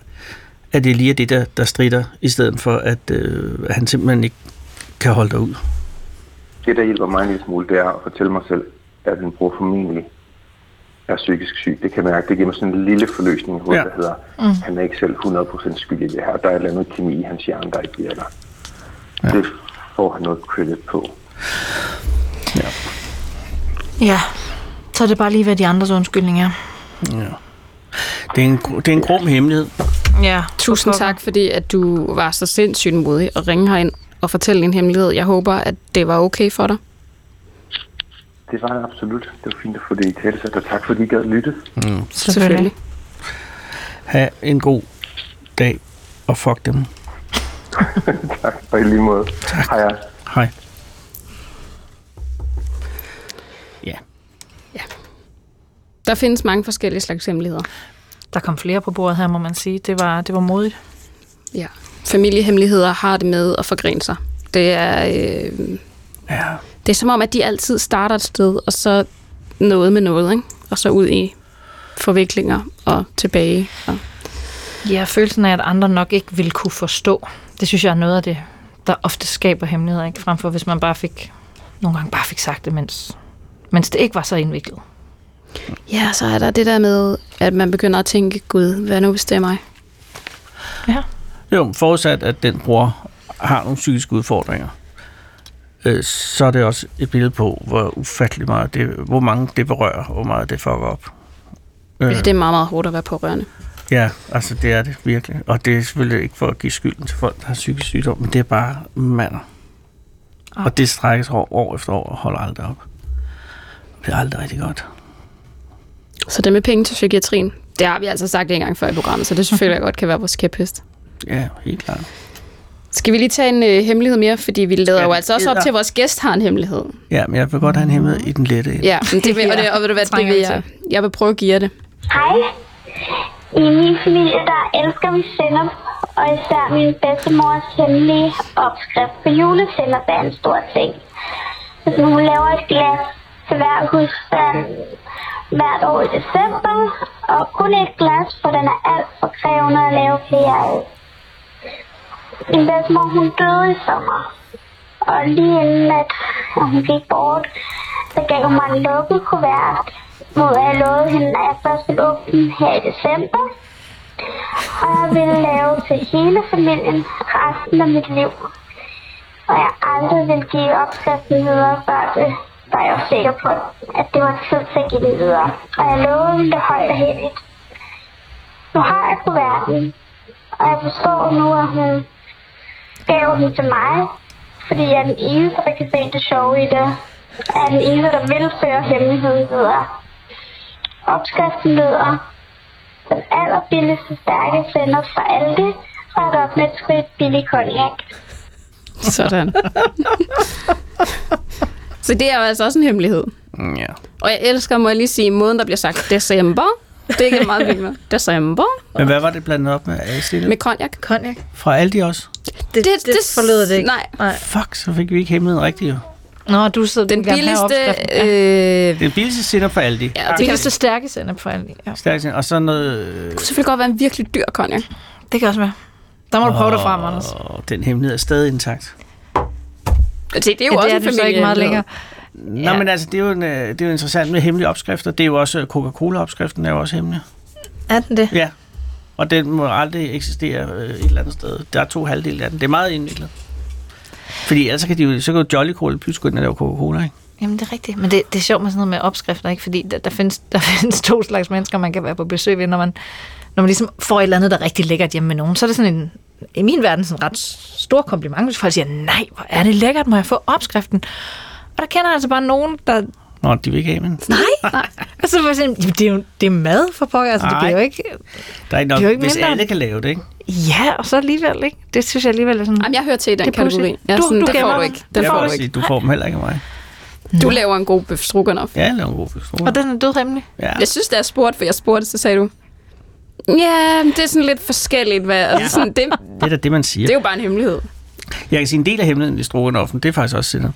at det lige er det, der, der strider, i stedet for, at, øh, at han simpelthen ikke kan holde dig ud. Det, der hjælper mig en lille smule, det er at fortælle mig selv, at min bror formentlig er psykisk syg. Det kan mærke. Det giver mig sådan en lille forløsning, hvor Ja. ja. der hedder, mm. han er ikke selv 100% skyld i det her. Der er et eller andet kemi i hans hjerne, der ikke virker. Ja. Det får han noget credit på. Ja, så er det bare lige, hvad de andres undskyldning er. Det er en, det er en grum hemmelighed. Ja, Tusind tak, fordi at du var så sindssygt modig at ringe herind og fortælle din hemmelighed. Jeg håber, at det var okay for dig. Det var det absolut. Det var fint at få det i tale, og tak fordi I gad lytte. Selvfølgelig. Ha' en god dag, og fuck dem. tak, og i lige måde. Tak. Hej, hej. Hej. Ja. Der findes mange forskellige slags hemmeligheder. Der kom flere på bordet her, må man sige. Det var, det var modigt. Ja. Familiehemmeligheder har det med at forgrine sig. Det er, øh, Ja. Det er som om, at de altid starter et sted, og så noget med noget, ikke? og så ud i forviklinger og tilbage. Og Ja, følelsen af, at andre nok ikke vil kunne forstå. Det synes jeg er noget af det, der ofte skaber hemmeligheder, ikke? Fremfor hvis man bare fik, nogle gange bare fik sagt det, mens, mens det ikke var så indviklet. ja, så er der det der med, at man begynder at tænke, gud, hvad nu hvis det er mig? Ja. Jo, forudsat, at den bror har nogle psykiske udfordringer, øh, så er det også et billede på, hvor ufattelig meget det, hvor mange det berører, hvor meget det fucker op. Øh, det er meget, meget hårdt at være pårørende. Ja, altså det er det virkelig. Og det er selvfølgelig ikke for at give skylden til folk, der har psykisk sygdom, men det er bare mander. Ah. Og det strækkes år, år efter år og holder aldrig op. Det er aldrig rigtig godt. Så det med penge til psykiatrien, det har vi altså sagt en gang før i programmet, så det selvfølgelig godt kan være vores kæphest. Ja, helt klart. Skal vi lige tage en øh, hemmelighed mere? Fordi vi lader Ja, jo altså også op til, at vores gæst har en hemmelighed. Ja, men jeg vil godt have en hemmelighed i den lette ende. Ja, men det vil, og, det, og ved du hvad, det vil vi jeg, jeg vil prøve at give jer det. Hej. I min familie, der elsker vi sennep, og især min bedstemors hemmelige opskrift på julesennep er en stor ting. Så hun laver et glas til hver husstand hvert år i december, og kun et glas, for den er alt for krævende at lave flere af. Min bedstemor, hun døde i sommer, og lige inden at hun gik bort, så gav hun mig en lukket kuvert, hvor jeg lovede hende, at jeg først ville åbne den her i december. Og jeg ville lave til hele familien resten af mit liv. Og jeg aldrig ville give opskriften videre, før det var jeg sikker på, at det var tid til at give det videre. Og jeg lovede hende det højt og heldigt. Nu har jeg kuverten, og jeg forstår nu, at hun gav den til mig, fordi jeg er den eneste, der kan se det sjove i det. Jeg er den eneste, der vil føre hemmeligheden videre. Opskriften lyder, den allerbilligste stærke sender fra Aldi, ret op med et skridt billig cognac. Sådan. så det er jo altså også en hemmelighed. Mm, Ja. Og jeg elsker, må jeg lige sige, måden, der bliver sagt december. Det er ikke meget vildt med. December. Men hvad var det blandet op med? Er? Med cognac. Cognac. Fra Aldi også? Det, det, det, det forlod det ikke. Nej. Nej. Fuck, så fik vi ikke hemmeligheden rigtigt jo. Nå, du sidder Den billigste... Ja. Øh, er billigste sinder fra Aldi. ja, kan, billigste stærke sennep for alle. Ja. Stærkt sind. Og så noget... Det kunne selvfølgelig godt være en virkelig dyr cognac. Det kan også være. Der må du prøve det frem, Anders. og den hemmelighed er stadig intakt. Det, det er jo Ja, også det er en så ikke meget længere. Nå, men altså, det er, jo en, øh, det er jo interessant med hemmelige opskrifter. Det er jo også, Coca-Cola-opskriften er jo også hemmelig. Er den det? Ja. Og den må aldrig eksistere øh, et eller andet sted. Der er to halvdele af den. Det er meget indviklet. Fordi ellers kan de jo, så kan jo Jolly Cola pludselig gå ind og lave Coca-Cola, ikke? Jamen, det er rigtigt. Men det, det er sjovt med sådan noget med opskrifter, ikke? Fordi der, der, findes, der findes to slags mennesker, man kan være på besøg ved, når man, når man ligesom får et eller andet, der er rigtig lækkert hjemme med nogen. Så er det sådan en, i min verden, sådan en ret stor kompliment, hvis folk siger, nej, hvor er det lækkert, må jeg få opskriften? Og der kender jeg altså bare nogen, der... Nå, de vil ikke have, men Nej, nej. Altså, for eksempel, jamen, det er jo det er mad for pokker. Altså, det Nej. bliver jo ikke... der er ikke nok, Det er jo ikke hvis mindre. alle kan lave det, ikke? Ja, og så alligevel, ikke? Det synes jeg alligevel er sådan... Jamen, jeg hører til i den Det er kategori. Er Du- sådan, du det får du ikke. Den Den jeg får du ikke. sige, du får dem heller ikke af mig. Du laver en god bøf stroganoff. Ja, jeg laver en god fisk. Og den er død hemmelig. Ja. Jeg synes, da jeg spurgte, for jeg spurgte, så sagde du, ja, det er sådan lidt forskelligt. Hvad, altså, sådan, det, Det er da det, man siger. det er jo bare en hemmelighed. Jeg kan sige, en del af hemmeligheden i stroganoffen, det er faktisk også sindet.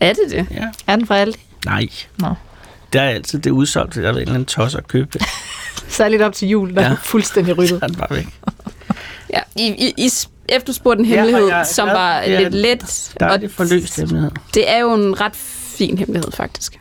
Er det det? Ja. Er den fra alt? Nej. Nå. Der er altid det udsolgt, der er en eller anden tos at købe det. Så lidt op til jul, der Ja. er fuldstændig Så ryddet. er den bare væk. Ja, i, i, i, efter du spurgte en Ja, hemmelighed, jeg er som glad. var er- lidt let. Der er og det forløst hemmelighed. det er jo en ret fin hemmelighed, faktisk.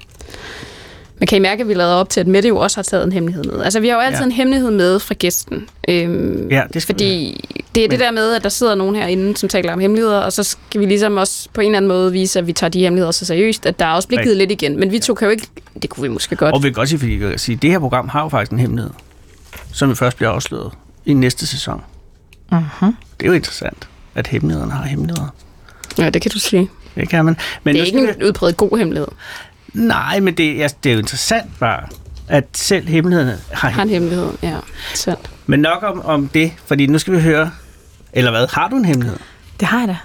Men kan I mærke, at vi lader op til, at Mette jo også har taget en hemmelighed med? Altså, vi har jo altid Ja. ja. en hemmelighed med fra gæsten. Øhm, Ja, det skal fordi det er det Men- der med, at der sidder nogen herinde, som taler om hemmeligheder, og så skal vi ligesom også på en eller anden måde vise, at vi tager de hemmeligheder så seriøst, at der også bliver givet lidt igen. Men vi to kan jo ikke... Det kunne vi måske godt. Og vi kan godt sige, fordi jeg kan sige, det her program har jo faktisk en hemmelighed, som jo først bliver afsløret i næste sæson. Uh-huh. Det er jo interessant, at hemmelighederne har hemmeligheder. Ja, det kan du sige. Det kan man. Men Det er ikke en udbredt god hemmelighed. vi... Nej, men det, ja, det er jo interessant bare, at selv hemmelighederne har Har en hemmelighed, ja. Sandt. Men nok om, om det, fordi nu skal vi høre... Eller hvad? Har du en hemmelighed? Det har jeg da.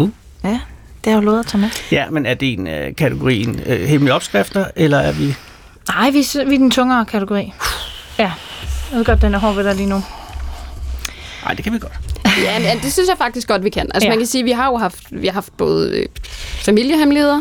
Uh. Ja, det har jeg jo lovet at tage med. Ja, men er det en øh, kategorien øh, hemmelige opskrifter, eller er vi... Nej, vi, er- vi er den tungere kategori. Ja, jeg ved godt, den er hård ved dig lige nu. Nej, det kan vi godt. Ja, men det synes jeg faktisk godt, vi kan. Altså Ja. man kan sige, at vi har jo haft, vi har haft både øh, familiehemmeligheder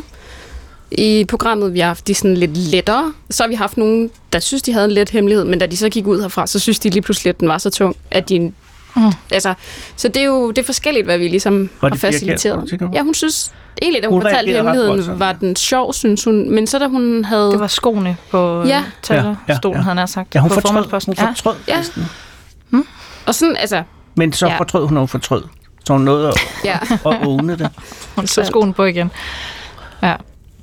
i programmet. Vi har haft de sådan lidt lettere. Så har vi haft nogen, der synes, de havde en let hemmelighed, men da de så gik ud herfra, så synes de lige pludselig, at den var så tung, at de... Mm. Altså, så det er jo det er forskelligt, hvad vi ligesom Var har faciliteret. Ja, hun synes egentlig, da hun, Hun fortalte hemmeligheden, var den sjov, synes hun. Men så da hun havde... Det var skoene på Ja. ja. talerstolen, Ja, ja, ja. havde han sagt. Ja, hun på fortrød, hun fortrød Ja. ja. næsten. Og sådan, altså... Men så Ja. fortrød hun, og hun fortrød. Så hun nåede at, Ja. at åbne det. Hun tog skoen på igen. Ja.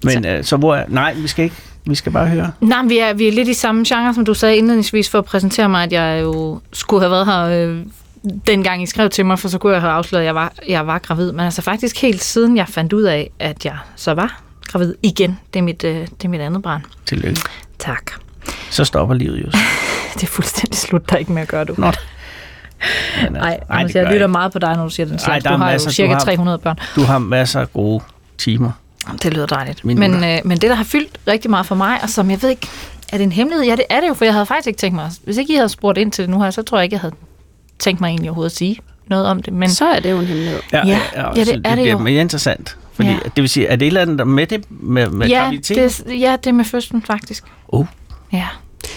Men øh, så hvor er... Nej, vi skal ikke... Vi skal bare høre. Nej, men vi er, vi er lidt i samme genre, som du sagde indledningsvis, for at præsentere mig, at jeg jo skulle have været her, øh, dengang I skrev til mig, for så kunne jeg have afsløret, at jeg var, jeg var gravid. Men altså faktisk helt siden jeg fandt ud af, at jeg så var gravid igen. Det er mit, øh, det er mit andet barn. Tillykke. Tak. Så stopper livet jo. Det er fuldstændig slut, der er ikke mere at gøre, du. Nå. Nej, nej, jeg, det jeg gør lytter ikke. meget på dig, når du siger den Ej, slags. der Du har jo masser, du cirka har- 300 børn. Du har masser af gode timer. Det lyder dejligt. Minutter. Men, øh, men det, der har fyldt rigtig meget for mig, og som jeg ved ikke, er det en hemmelighed? Ja, det er det jo, for jeg havde faktisk ikke tænkt mig. Hvis ikke I havde spurgt ind til det nu her, så tror jeg ikke, jeg havde tænkt mig egentlig overhovedet at sige noget om det. Men Så er det jo en hemmelighed. Ja, ja, det så er det bliver jo. mere interessant. Fordi, Ja. ja. det vil sige, er det et eller andet der med det med, med ja, graviditet? det, ja, det er med fødslen faktisk. Oh. Ja. Jeg,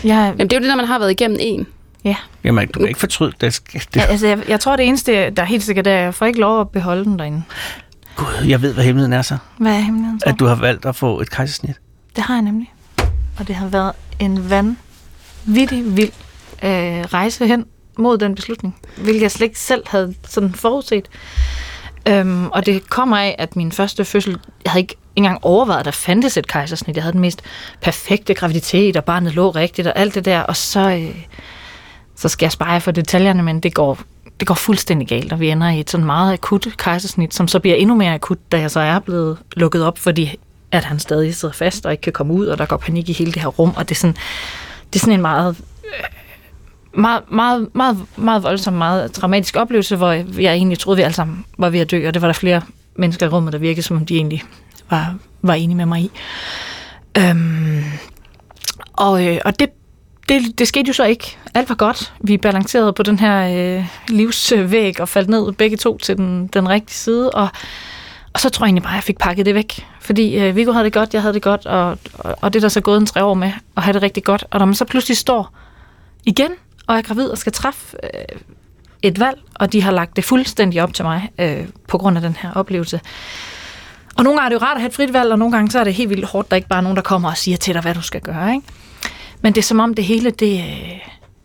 Jamen, det er jo det, når man har været igennem en. ja. Jamen, du kan ikke fortryde det. skal- det ja altså, jeg, jeg tror, det eneste, der er helt sikkert, er, at jeg får ikke lov at beholde den derinde. Gud, jeg ved, hvad hemmeligheden er så. Hvad er hemmeligheden så? At du har valgt at få et kejsersnit. Det har jeg nemlig. Og det har været en vanvittig vild øh, rejse hen mod den beslutning, hvilket jeg slet ikke selv havde sådan forudset. Øhm, og det kommer af, at min første fødsel, jeg havde ikke engang overvejet, at der fandtes et kejsersnit. Jeg havde den mest perfekte graviditet, og barnet lå rigtigt, og alt det der. Og så, øh, så skal jeg spare for detaljerne, men det går, det går fuldstændig galt, og vi ender i et sådan meget akut kejsersnit, som så bliver endnu mere akut, da jeg så er blevet lukket op, fordi at han stadig sidder fast og ikke kan komme ud, og der går panik i hele det her rum, og det er sådan, det er sådan en meget, øh, meget, meget, meget, meget voldsom, meget dramatisk oplevelse, hvor jeg egentlig troede, vi alle sammen var ved at dø, og det var der flere mennesker i rummet, der virkede, som om de egentlig var, var enige med mig i. Øhm, og, øh, og det, det, det skete jo så ikke. Alt var godt. Vi balancerede på den her øh, livsvæg og faldt ned begge to til den, den rigtige side. Og, og så tror jeg egentlig bare, at jeg fik pakket det væk. Fordi øh, Viggo havde det godt, jeg havde det godt, og, og, og det er der så gået en tre år med at have det rigtig godt. Og når man så pludselig står igen og er gravid og skal træffe øh, et valg, og de har lagt det fuldstændig op til mig øh, på grund af den her oplevelse. Og nogle gange er det jo rart at have et frit valg, og nogle gange så er det helt vildt hårdt, der ikke bare er nogen, der kommer og siger til dig, hvad du skal gøre. Ikke? Men det er som om det hele, det, øh,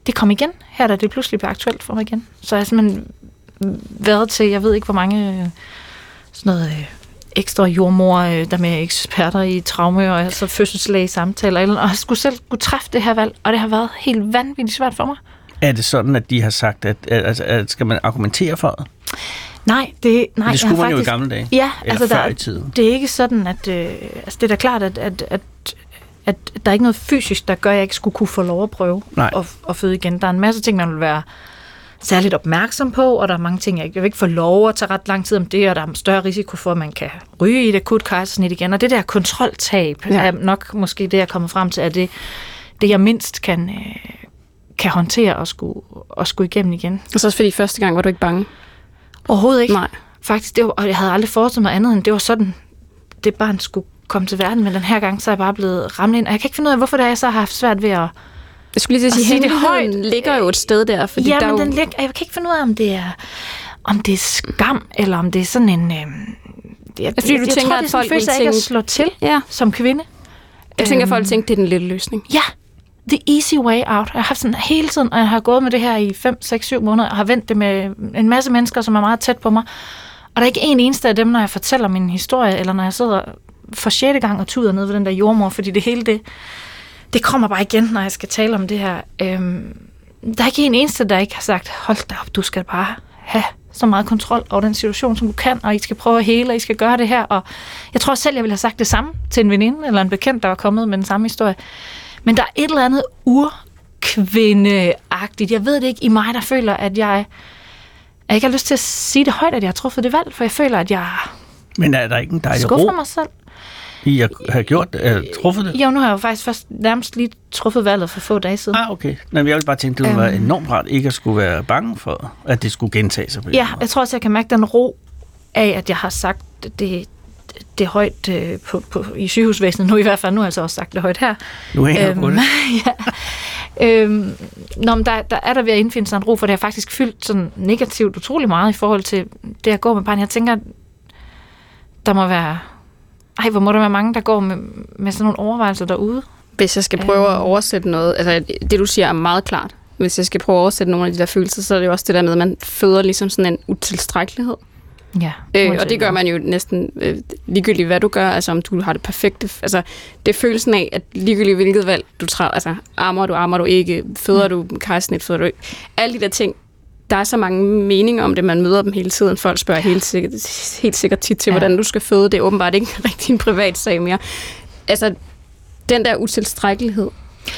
det kom igen. Her da det pludselig blev aktuelt for mig igen. Så jeg har simpelthen været til, jeg ved ikke hvor mange, øh, sådan noget øh, ekstra jordmor, øh, der med eksperter i traume og altså fødselslæge samtaler, og jeg skulle selv kunne træffe det her valg, og det har været helt vanvittigt svært for mig. Er det sådan, at de har sagt, at, at, at, at skal man argumentere for det? Nej, det, nej, det skulle man jo i faktisk, gamle dage. Ja, Eller altså før der, i tiden. det er ikke sådan, at... Øh, altså det er da klart, at, at, at, at der er ikke noget fysisk, der gør, at jeg ikke skulle kunne få lov at prøve Nej. at, at føde igen. Der er en masse ting, man vil være særligt opmærksom på, og der er mange ting, jeg, ikke- jeg vil ikke få lov at tage ret lang tid om det, og der er større risiko for, at man kan ryge i et akut kejsersnit igen. Og det der kontroltab Ja. er nok måske det, jeg er kommet frem til, at det, det jeg mindst kan, øh, kan håndtere og skulle, og skulle igennem igen. Og så også fordi første gang var du ikke bange. Overhovedet ikke. Nej. Faktisk, det var, og jeg havde aldrig forestillet mig andet, end det var sådan, det barn skulle komme til verden. Men den her gang, så er jeg bare blevet ramt ind. Og jeg kan ikke finde ud af, hvorfor det er, jeg så har haft svært ved at... Jeg skulle lige til at At sige, sige det højt. ligger jo et sted der. Fordi ja, der er men jo, den lig, jeg kan ikke finde ud af, om det er, om det er skam, eller om det er sådan en... Øhm, jeg, fordi du jeg, tænker, tror, at det er sådan folk en følelse ikke at slå til Ja, som kvinde. jeg tænker, at folk Øhm, tænker, det er den lille løsning. Ja, the easy way out. Jeg har haft sådan hele tiden, og jeg har gået med det her i 5, 6, 7 måneder, og har vendt det med en masse mennesker, som er meget tæt på mig. Og der er ikke en eneste af dem, når jeg fortæller min historie, eller når jeg sidder for sjette gang og tuder ned ved den der jordmor, fordi det hele det, det kommer bare igen, når jeg skal tale om det her. Øhm, der er ikke en eneste, der ikke har sagt, hold da op, du skal bare have så meget kontrol over den situation, som du kan, og I skal prøve at hele, og I skal gøre det her. Og jeg tror selv, jeg ville have sagt det samme til en veninde, eller en bekendt, der var kommet med den samme historie. Men der er et eller andet urkvindeagtigt. Jeg ved det ikke i mig, der føler, at jeg, at jeg ikke har lyst til at sige det højt, at jeg har truffet det valg, for jeg føler, at jeg Men er der ikke en dejlig skuffer ro mig selv. I at have gjort det, eller truffet det? Jo, nu har jeg jo faktisk først nærmest lige truffet valget for få dage siden. Ah, okay. Men jeg vil bare tænke, det ville være Øhm. enormt rart ikke at skulle være bange for, at det skulle gentage sig på Ja, jeg tror også, jeg kan mærke den ro af, at jeg har sagt det, det højt øh, på, på, i sygehusvæsenet. Nu i hvert fald, nu har jeg så også sagt det højt her. Nu hænger jeg på det. ja. øhm, nå, men der, der er der ved at indfinde sig en ro, for det har faktisk fyldt sådan negativt utrolig meget i forhold til det at gå med barn. Jeg tænker, der må være... Ej, hvor må der være mange, der går med, med sådan nogle overvejelser derude. Hvis jeg skal prøve at Øhm. oversætte noget, altså det du siger er meget klart. Hvis jeg skal prøve at oversætte nogle af de der følelser, så er det jo også det der med, at man føder ligesom sådan en utilstrækkelighed. Ja, Øh, og det gør man jo næsten øh, ligegyldigt, hvad du gør, altså om du har det perfekte. Altså, det er følelsen af, at ligegyldigt hvilket valg du træder, altså armer du, armer du ikke, føder du kejsnit, føder du ikke. Alle de der ting, der er så mange meninger om det, man møder dem hele tiden. Folk spørger helt sikkert, helt sikkert tit til, Ja. hvordan du skal føde. Det er åbenbart ikke rigtig en privat sag mere. Altså, den der utilstrækkelighed,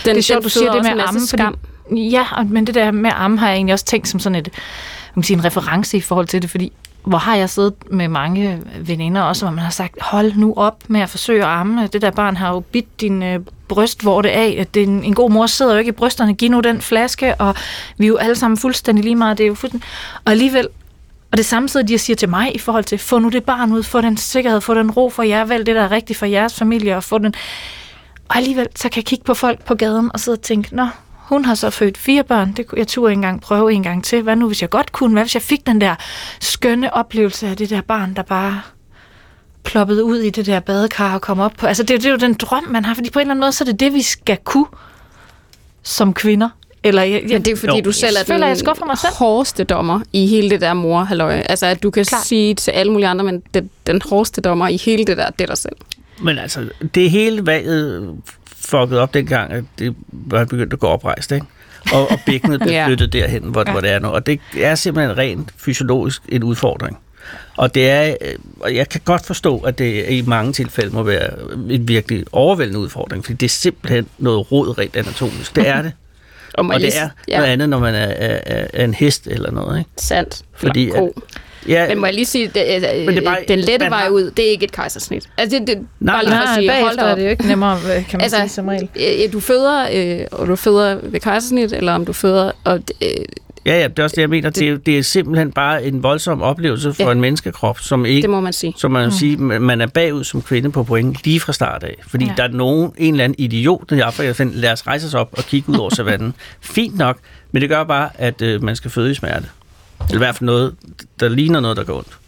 den, det er sjovt, du siger det med amme, fordi, ja, men det der med amme har jeg egentlig også tænkt som sådan et, man sige, en reference i forhold til det, fordi hvor har jeg siddet med mange veninder også, hvor man har sagt, hold nu op med at forsøge at amme. Det der barn har jo bidt din øh, brystvorte af. At det er en, en god mor sidder jo ikke i brysterne. Giv nu den flaske, og vi er jo alle sammen fuldstændig lige meget. Det er jo fuldstændig... Og alligevel, og det samme sidder de og siger til mig i forhold til, få nu det barn ud, få den sikkerhed, få den ro for jer, vælg det, der er rigtigt for jeres familie, og få den... Og alligevel, så kan jeg kigge på folk på gaden og sidde og tænke, nå, hun har så født fire børn, det kunne jeg turde ikke engang prøve en gang til. Hvad nu, hvis jeg godt kunne? Hvad hvis jeg fik den der skønne oplevelse af det der barn, der bare ploppede ud i det der badekar og kom op på... Altså, det, det er jo den drøm, man har, fordi på en eller anden måde, så er det det, vi skal kunne som kvinder. Eller, jeg, jeg, Men det er fordi, Jo. du selv Jeg er føler, den jeg mig selv. hårdeste dommer i hele det der mor halløj. Altså, at du kan. Klar. sige til alle mulige andre, men det, den hårdeste dommer i hele det der, det er dig selv. Men altså, det hele valget fucket op dengang, at det var begyndt at gå oprejst, ikke? Og, og bækkenet blev Ja. flyttet derhen, hvor, Ja. hvor det er nu. Og det er simpelthen rent fysiologisk en udfordring. Og det er, øh, og jeg kan godt forstå, at det i mange tilfælde må være en virkelig overvældende udfordring, fordi det er simpelthen noget rod rent anatomisk. Det er det. Og, og det er noget andet, når man er, er, er, en hest eller noget, ikke? Sandt. Fordi ko. Ja, Men må jeg lige sige, det, Men det er bare- den lette vej har- ud, det er ikke et kejsersnit. Altså, det, det, Nej, bare lige for at Nej, sige, hold da er op. det jo ikke nemmere, øh, kan man Altså, sige som regel. Øh, Du føder, øh, og du føder ved kejsersnit, eller om du føder... Og, øh, ja, ja, det er også det, jeg mener. Det, er- det er simpelthen bare en voldsom oplevelse for Ja. en menneskekrop, som ikke det må man sige. Så man vil sige, man er bagud som kvinde på point lige fra start af. Fordi ja. Ja. der er nogen, en eller anden idiot i Afrika, der finder, lad os rejse os op og kigge ud over savannen. Fint nok, men det gør bare, at øh, man skal føde i smerte. Eller i hvert fald noget, der ligner noget, der går ondt.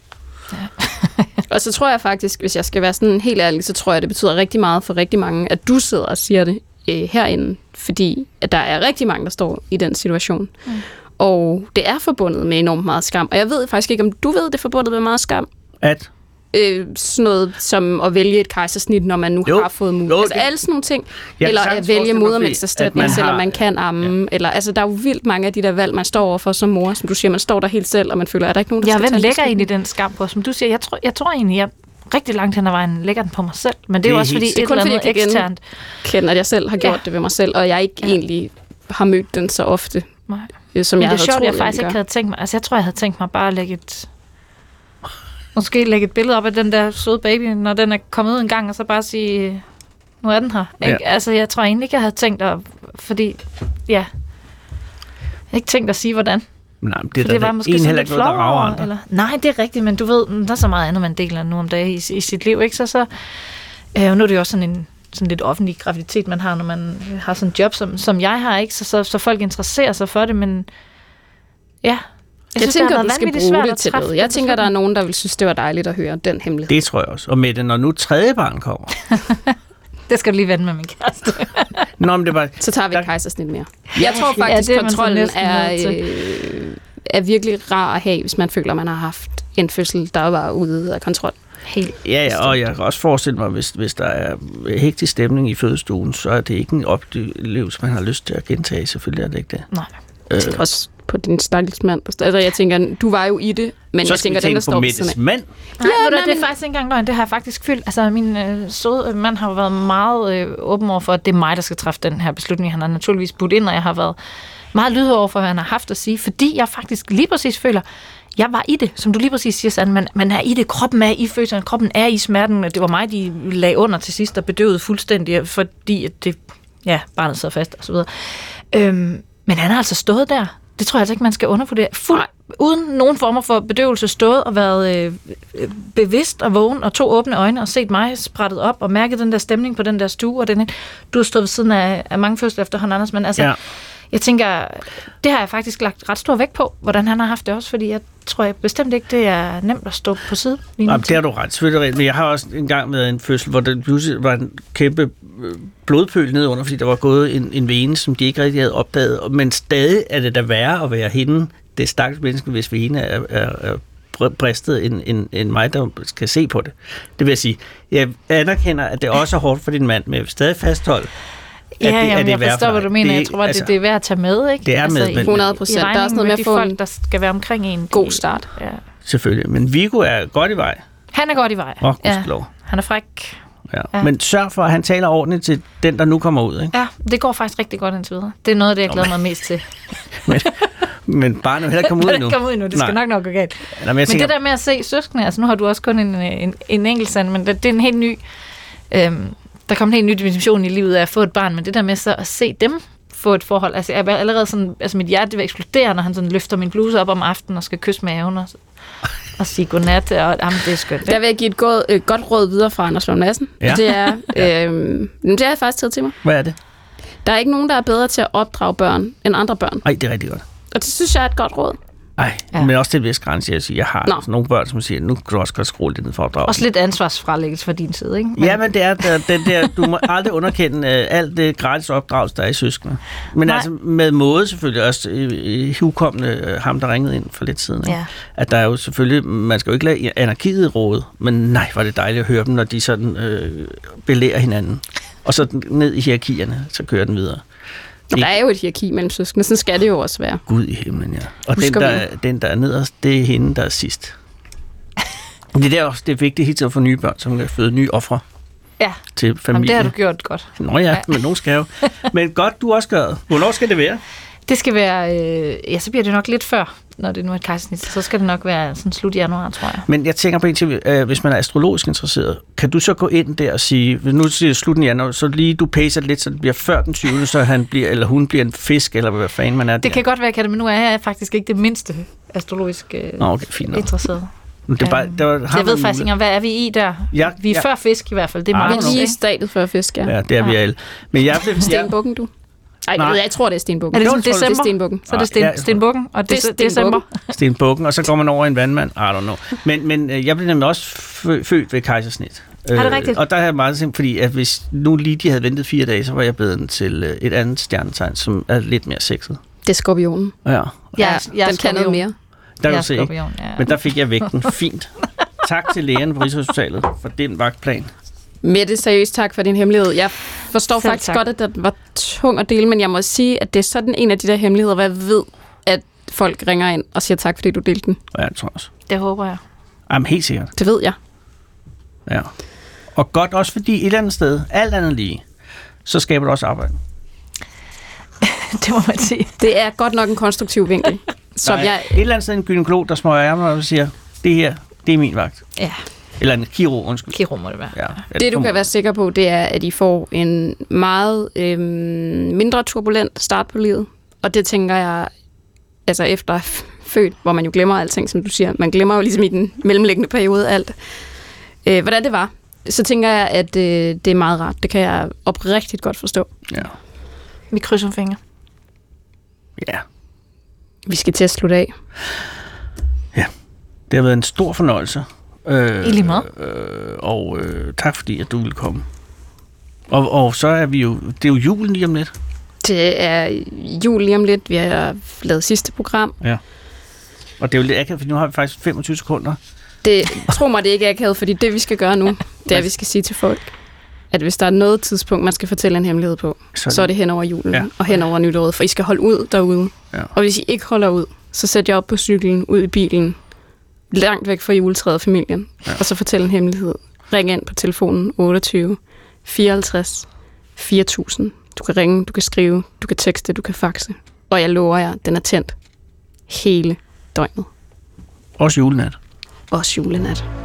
Og så tror jeg faktisk, hvis jeg skal være sådan helt ærlig, så tror jeg, det betyder rigtig meget for rigtig mange, at du sidder og siger det øh, herinde. fordi at der er rigtig mange, der står i den situation. Mm. Og det er forbundet med enormt meget skam. Og jeg ved faktisk ikke, om du ved, det er forbundet med meget skam. At, Øh, sådan noget som at vælge et kejsersnit, når man nu Jo. har fået mulighed. Jo, Altså det- alle sådan nogle ting. Kan eller at vælge modermælkserstatning, at man selvom har- man kan amme. Ja. Eller, altså, der er jo vildt mange af de der valg, man står overfor som mor. Som du siger, man står der helt selv, og man føler, er der ikke nogen, der Ja, skal hvem lægger egentlig den skam på? Som du siger, jeg tror, jeg tror egentlig, jeg rigtig langt hen ad vejen lægger den på mig selv. Men det er Det jo er også fordi sikkert. et kun eller fordi andet jeg eksternt. kende, at jeg selv har gjort Ja. det ved mig selv, og jeg ikke ja. egentlig har mødt den så ofte, Nej. Som Men jeg det er havde sjovt, troet, jeg faktisk ikke havde tænkt mig. Altså, jeg tror, jeg havde tænkt mig bare at lægge et... Måske lægge et billede op af den der søde baby, når den er kommet ud en gang, og så bare sige, nu er den her. Ja. Ikke? Altså, jeg tror egentlig ikke, jeg havde tænkt at... Fordi, ja... Jeg har ikke tænkt at sige, hvordan. nej, det er det der var måske en heller ikke noget, der rager andre. eller? Nej, det er rigtigt, men du ved, der er så meget andet, man deler nu om dagen i, i sit liv, ikke? Så, så øh, nu er det jo også sådan en sådan lidt offentlig graviditet, man har, når man har sådan en job, som, som jeg har, ikke? Så, så, så folk interesserer sig for det, men ja. Jeg, jeg synes, det tænker, været skal bruge det at til noget. Jeg tænker, der er nogen, der vil synes, det var dejligt at høre den hemmelighed. Det tror jeg også. Og Mette, når nu tredje barn kommer. Det skal du lige vende med min kæreste. Nå, men det var... Så tager vi Der- et kejsersnit mere. Jeg tror Ja, faktisk, det er at man så kontrollen er, øh, er virkelig rar at have, hvis man føler, man har haft en fødsel, der var ude af kontrol. Helt. Ja, ja, og jeg kan også forestille mig, hvis, hvis der er hektisk stemning i fødestuen, så er det ikke en oplevelse, man har lyst til at gentage. Selvfølgelig er det ikke det. Nej. Øh, Også på din stakkels mand. Altså, jeg tænker, du var jo i det, men så jeg tænker, den, der står Mettes af. mand. Nej, ja, nej, det er men- faktisk ikke engang løgn. Det har jeg faktisk fyldt. Altså, min øh, søde øh, mand har jo været meget øh, åben over for, at det er mig, der skal træffe den her beslutning. Han har naturligvis budt ind, og jeg har været meget lydhør over for, hvad han har haft at sige, fordi jeg faktisk lige præcis føler, jeg var i det, som du lige præcis siger, Sand. Man, man er i det, kroppen er i følelsen, kroppen er i smerten. Det var mig, de lagde under til sidst og bedøvede fuldstændig, fordi at det, ja, barnet sad fast og så videre. Øhm, men han har altså stået der. Det tror jeg altså ikke, man skal undervurdere. Fuld, uden nogen former for bedøvelse stået og været øh, bevidst og vågen og to åbne øjne og set mig sprættet op og mærket den der stemning på den der stue. Og den, du har stået ved siden af, af mange fødsler efterhånden, Anders, men altså, Ja jeg tænker, det har jeg faktisk lagt ret stor vægt på, hvordan han har haft det også, fordi jeg tror jeg bestemt ikke, det er nemt at stå på side. Lige. Jamen, det har du ret, selvfølgelig. Men jeg har også engang været i en fødsel, hvor der pludselig var en kæmpe blodpøl blodpøl nedunder, fordi der var gået en, en vene, som de ikke rigtig havde opdaget. Men stadig er det da værre at være hende, det stakkels menneske, hvis vene er, er, er bristet, end, end, end mig, der skal se på det. Det vil jeg sige, jeg anerkender, at det også er hårdt for din mand, men jeg vil stadig fastholde, Ja, at det- ja, at men det er jeg forstår, for hvad du mener. Det er Jeg tror, at altså- det, det er værd at tage med, ikke? Det er med, i- men- 100 i procent. Der er også noget med at de få folk, en der skal være omkring en. god start. Ja. selvfølgelig. Men Vigo er godt i vej. Han er godt i vej. Åh, oh, ja. Han er fræk. Ja. Ja. Men sørg for, at han taler ordentligt til den, der nu kommer ud. Ikke? Ja, det går faktisk rigtig godt indtil videre. Det er noget af det, jeg glæder mig mest til. Men, men barnet vil heller ikke komme ud Det endnu. kommer ud nu. Det skal Nej. nok nok gå galt. Nå, men Men tænker, det der med at se søskende, altså nu har du også kun en, en, en enkelt sand, men det, det er en helt ny, øhm, der kommer en helt ny dimension i livet af at få et barn, men det der med så at se dem få et forhold, altså jeg er allerede sådan, altså mit hjerte vil eksplodere, når han sådan løfter min bluse op om aftenen og skal kysse maven og, og sige godnat, og jamen, det er skønt. Der vil jeg give et godt, øh, godt råd videre fra Anders Lund Madsen. Ja. Det er, øh, det har jeg faktisk taget til mig. hvad er det? Der er ikke nogen, der er bedre til at opdrage børn end andre børn. Ej, det er rigtig godt. Og det synes jeg er et godt råd. Ej, ja. Men også til en vis grænse. Jeg, siger, jeg har Nå. altså nogle børn, som siger, nu kan du også godt skrue lidt ned for at opdrage. Også lidt ansvarsfralæggelse fra din side, ikke? Ja, men det er der, den der, du må aldrig underkende uh, alt det gratis opdragelse, der er i søskende. Men Nej. altså med måde selvfølgelig også uh, hukommende uh, ham, der ringede ind for lidt siden. Ikke? Ja. At der er jo selvfølgelig, man skal jo ikke lade anarkiet råde, men nej, var det dejligt at høre dem, når de sådan øh, belærer hinanden. Og så ned i hierarkierne, så kører den videre. Og der er jo et hierarki mellem søskende, sådan skal det jo også være. Gud i himlen, ja. Og den der, den, der er nederst, det er hende, der er sidst. Det er der også det er vigtigt helt til at få nye børn, som kan føde nye ofre Ja, til Jamen, familien. det har du gjort godt. Nå ja, men nogen skal jo. Men godt, du også gør. Hvornår skal det være? Det skal være, øh, ja, så bliver det nok lidt før, når det nu er et kejsersnit. Så skal det nok være sådan slut januar, tror jeg. Men jeg tænker på en ting, øh, hvis man er astrologisk interesseret, kan du så gå ind der og sige, hvis nu siger det slutten af januar, så lige du pacer lidt, så det bliver før den 20., så han bliver, eller hun bliver en fisk, eller hvad fanden man er Det der. kan godt være, kan det, men nu er jeg faktisk ikke det mindste astrologisk øh, Nå, okay, fint interesseret. Det er bare, Øhm, der, Så jeg ved faktisk ikke, hvad er vi i der? Ja, vi er ja. før fisk i hvert fald. Det er Ah, meget Vi er okay. lige i stadiet før fisk, ja. Ja, det er vi Ja. alle. Men jeg blev... Jeg, Stenbukken, du? Ej, Nej. jeg, ved, jeg tror, det er stenbukken. Er det Jo, jeg tror, Det er december? stenbukken. Så er det sten, Ja, stenbukken, og Det er det, december. stenbukken. Og så går man over i en vandmand. I don't know. Men, men øh, jeg blev nemlig også fø- født ved kejsersnit. Er det rigtigt? Og der er jeg meget simpelthen, fordi at hvis nu lige de havde ventet fire dage, så var jeg blevet til øh, et andet stjernetegn, som er lidt mere sexet. Det er skorpionen. Ja, Jeg, ja, jeg den kan noget mere. der kan du se, ikke? ja. Men der fik jeg vægten fint. Tak til lægerne på Rigshospitalet for den vagtplan. Mette, seriøst tak for din hemmelighed. Jeg forstår Selv faktisk tak. godt, at det var tung at dele, men jeg må sige, at det er sådan en af de der hemmeligheder, hvor jeg ved, at folk ringer ind og siger tak, fordi du delte den. Ja, det tror jeg også. Det håber jeg. Jamen, helt sikkert. Det ved jeg. Ja. Og godt også fordi et eller andet sted, alt andet lige, så skaber det også arbejde. det må man sige. Det er godt nok en konstruktiv vinkel, som er jeg... Et eller andet sted en gynekolog, der smøger ærmer og siger, det her, det er min vagt. Ja, Eller en kirurg, undskyld. Kiro må det være. Ja, Det, du kan være sikker på, det er, at I får en meget øhm, mindre turbulent start på livet. Og det tænker jeg, altså efter født, hvor man jo glemmer alting, som du siger. Man glemmer jo ligesom i den mellemliggende periode alt. Øh, hvordan det var. Så tænker jeg, at øh, det er meget rart. Det kan jeg oprigtigt godt forstå. Ja. Vi krydser fingre. ja. Vi skal til at slutte af. Det har været en stor fornøjelse. Øh, I lige måde. Øh, og øh, tak fordi, at du ville komme. Og, og så er vi jo, det er jo julen lige om lidt. Det er jul lige om lidt. Vi har lavet sidste program. Og det er jo lidt akavet, for nu har vi faktisk 25 sekunder. Det, tro mig, det ikke er akavet, fordi det, vi skal gøre nu, det er, at vi skal sige til folk, at hvis der er noget tidspunkt, man skal fortælle en hemmelighed på, Så, så er det hen over julen Ja. ja. og hen over nytåret, for I skal holde ud derude. Ja. Og hvis I ikke holder ud, så sæt jer op på cyklen, ud i bilen, langt væk fra juletræet og familien, Ja. og så fortæl en hemmelighed. Ring ind på telefonen 28 54 4000. Du kan ringe, du kan skrive, du kan tekste, du kan faxe. Og jeg lover jer, den er tændt hele døgnet. Også julenat. Også julenat.